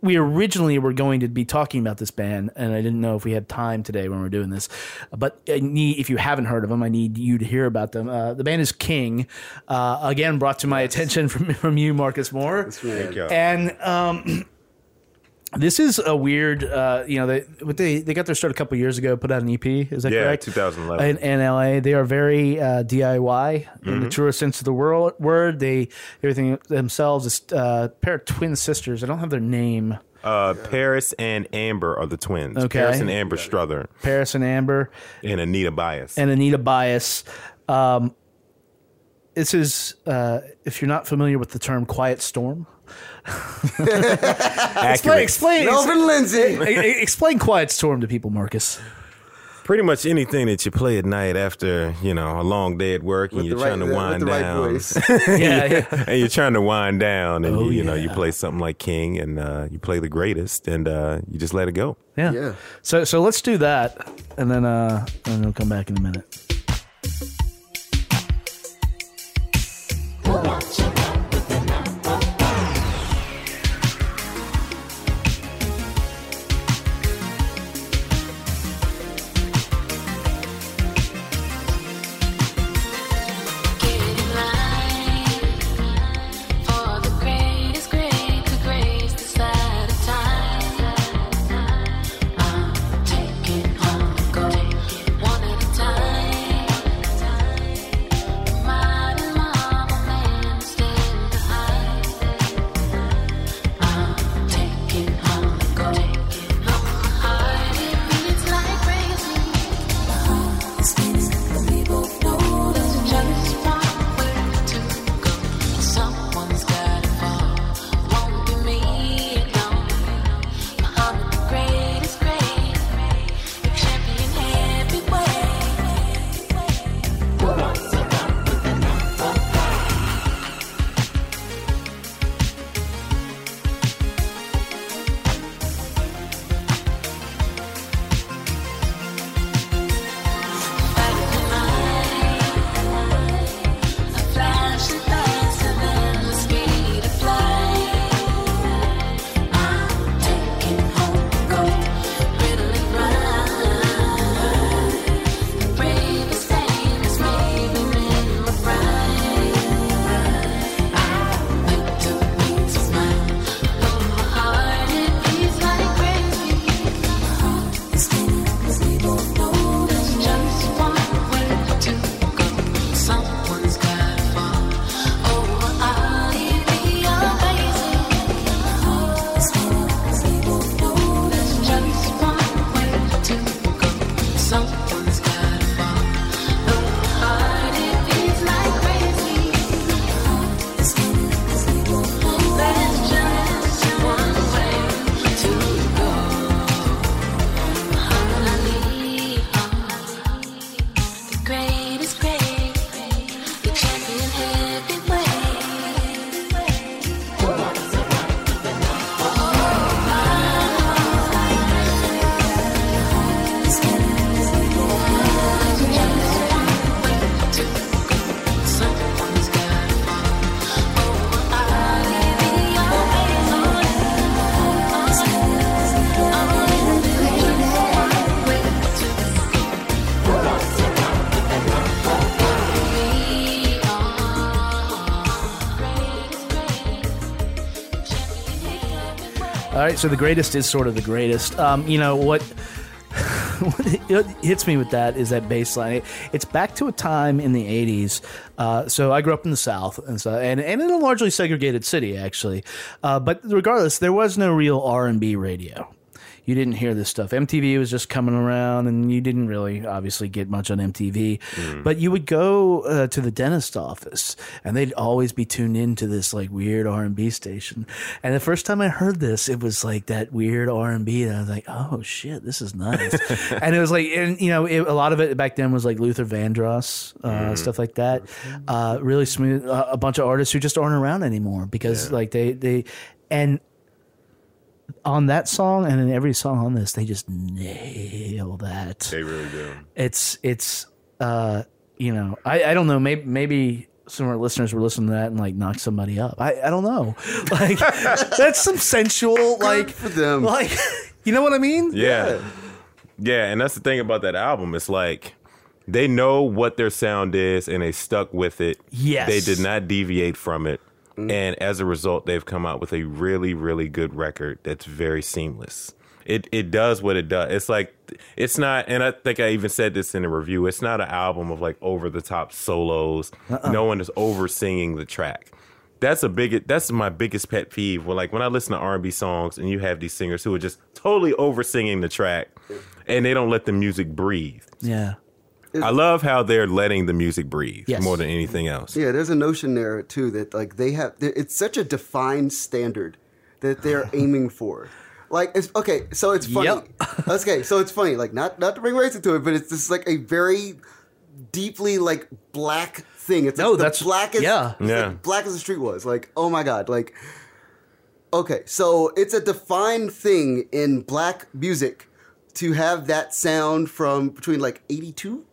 we originally were going to be talking about this band, and I didn't know if we had time today when we are doing this. But I need, if you haven't heard of them, I need you to hear about them. Uh, the band is King, uh, again brought to my attention from from you, Marcus Moore, Thank you. and um, this is a weird. Uh, you know, they they they got their start a couple years ago. Put out an EP. Is that Yeah, correct? 2011. In, in LA, they are very uh, DIY in Mm-hmm. the truest sense of the world, word. They everything themselves is uh, a pair of twin sisters. I don't have their name. Uh, Paris and Amber are the twins. Okay. Paris and Amber Strother Paris and Amber and Anita Bias. and Anita Bias. Um, this is, uh, if you're not familiar with the term "quiet storm," explain explain Melvin Lindsey. explain "quiet storm" to people, Marcus. Pretty much anything that you play at night after you know a long day at work and you're the right, trying to wind the right down. voice. Yeah, yeah. and you're trying to wind down, and Oh, you, you know you play something like King, and uh, you play the greatest, and uh, you just let it go. Yeah. Yeah. So so let's do that, and then uh, and then we'll come back in a minute. All right, so the greatest is sort of the greatest. Um, you know what? what hits me with that is that bass line. It- It's back to a time in the '80s. Uh, so I grew up in the South, and so and, and in a largely segregated city, actually. Uh, but regardless, there was no real R and B radio. You didn't hear this stuff. MTV was just coming around, and you didn't really, obviously, get much on MTV. But you would go uh, to the dentist office, and they'd always be tuned into this like weird R and B station. And the first time I heard this, it was like that weird R and B, and I was like, "Oh shit, this is nice." and it was like, and you know, it, a lot of it back then was like Luther Vandross, uh, stuff like that. Uh, really smooth. Uh, a bunch of artists who just aren't around anymore because like they they and on that song and in every song on this, they just nail that. They really do. It's it's uh you know I I don't know maybe maybe some of our listeners were listening to that and like knock somebody up. I I don't know like that's some sensual like for them. like you know what I mean? Yeah. Yeah, and that's the thing about that album. It's like they know what their sound is and they stuck with it. Yes. They did not deviate from it. Mm. And as a result, they've come out with a really, really good record that's very seamless. It it does what it does. It's like it's not and I think I even said this in a review. It's not an album of like over the top solos. Uh-uh. No one is over singing the track. That's a big that's my biggest pet peeve. When like when I listen to R and B songs and you have these singers who are just totally over singing the track and they don't let the music breathe. Yeah. I love how they're letting the music breathe Yes. more than anything else. Yeah, there's a notion there too that like they have. It's such a defined standard that they're aiming for. Like it's okay, so it's funny. Yep. okay, so it's funny. Like not not to bring race into it, but it's just like a very deeply like black thing. It's No, like the that's- blackest. yeah. Yeah. like black as the street was. Like oh my god, like. Okay, so it's a defined thing in black music to have that sound from between like 82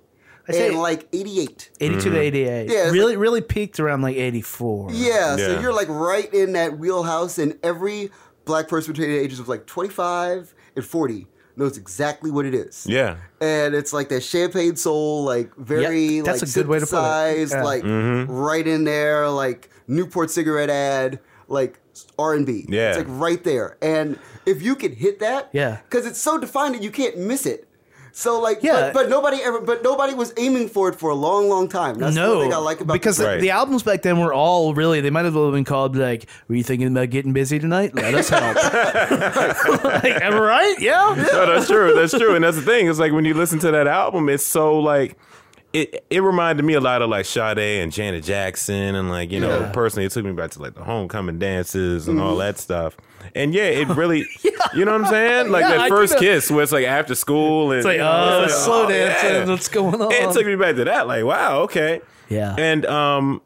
I say- and like 88. 82 to 88. Yeah, it's really really peaked around like 84. Yeah, so Yeah. you're like right in that wheelhouse, and every black person between the ages of like 25 and 40 knows exactly what it is. Yeah. And it's like that champagne soul, like very Yep, that's like a good way to put it. synthesized, Yeah. like Mm-hmm. right in there, like Newport cigarette ad, like R and B. Yeah. it's like right there. And if you can hit that, Yeah. because it's so defined that you can't miss it. So like, Yeah. but, but nobody ever, but nobody was aiming for it for a long, long time. That's no, one thing I like about because the the, Right. the albums back then were all really they might as well have been called like, "Were you thinking about getting busy tonight? Let us help." like, am I right? Yeah. No, that's true. That's true. And that's the thing. It's like when you listen to that album, it's so like it it reminded me a lot of like Sade and Janet Jackson and like, you know, Yeah. personally it took me back to like the homecoming dances and all mm-hmm. that stuff. And yeah, it really you know what I'm saying? Like Yeah, that do first kiss where it's like after school and It's like, you know, oh, it's like, slow oh, dancing. yeah. What's going on? It took me back to that. Like, wow, okay. Yeah. And um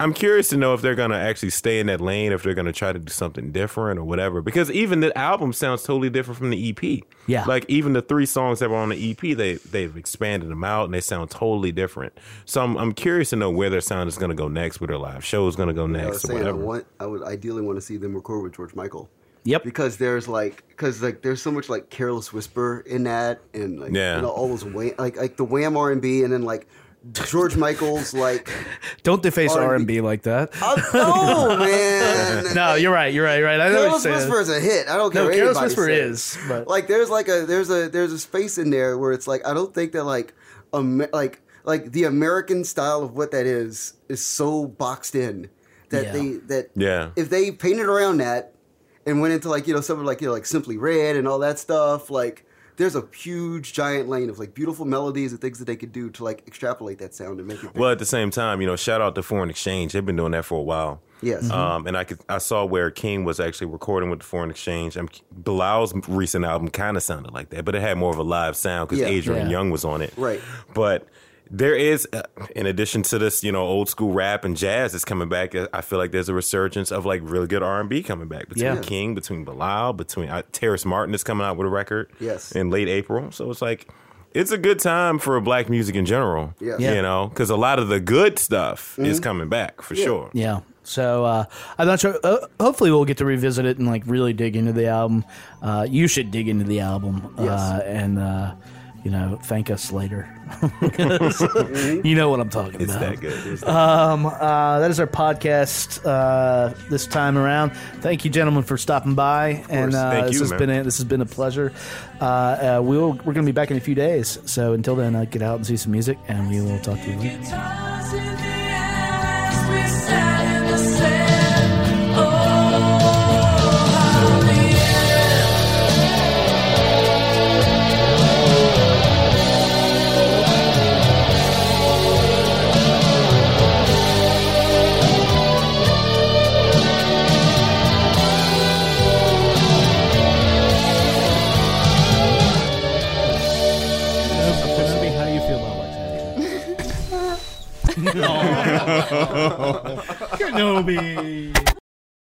I'm curious to know if they're gonna actually stay in that lane, if they're gonna try to do something different or whatever. Because even the album sounds totally different from the EP. Yeah. Like even the three songs that were on the EP, they they've expanded them out and they sound totally different. So I'm I'm curious to know where their sound is gonna go next, where their live show is gonna go I was next or saying I want I would ideally want to see them record with George Michael. Yep. Because there's like because like there's so much like careless whisper in that and like Yeah. you know all those wham, like like the wham R and B and then like George Michael's like Don't deface R&B. R and B like that. oh, no man No, you're right. You're right. You're right. I know what you're Careless saying. Whisper is a hit. I don't care. No, what Careless Whisper says. is, but- like there's like a there's a there's a space in there where it's like I don't think that like Amer- like like the American style of what that is is so boxed in that Yeah. they that Yeah. if they painted around that and went into like you know something like you know like Simply Red and all that stuff like. There's a huge giant lane of like beautiful melodies and things that they could do to like extrapolate that sound and make it. Well, at the same time, you know, shout out to Foreign Exchange. They've been doing that for a while. Yes. Um, and I could I saw where King was actually recording with the Foreign Exchange. Um, Bilal's recent album kind of sounded like that, but it had more of a live sound because Yeah. Adrian Yeah. Younge was on it. Right. But there is, uh, in addition to this, you know, old school rap and jazz that's coming back. uh, I feel like there's a resurgence of like really good R and B coming back between Yeah. King, between Bilal, between uh, Terrace Martin is coming out with a record. Yes. In late April, so it's like. It's a good time for black music in general. Yes. Yeah. You know, because a lot of the good stuff is coming back for sure. Yeah. So uh, I'm not sure. Uh, hopefully, we'll get to revisit it and like really dig into the album. Uh, you should dig into the album, uh, Yes. and uh, you know, thank us later. you know what I'm talking It's about. that good. It's that Um, uh, that is our podcast uh, this time around. Thank you, gentlemen, for stopping by. And uh, Thank this you, has man. been a, this has been a pleasure. Uh, uh, we'll we're going to be back in a few days. So until then, uh, get out and see some music, and we will talk to you later. Kenobi.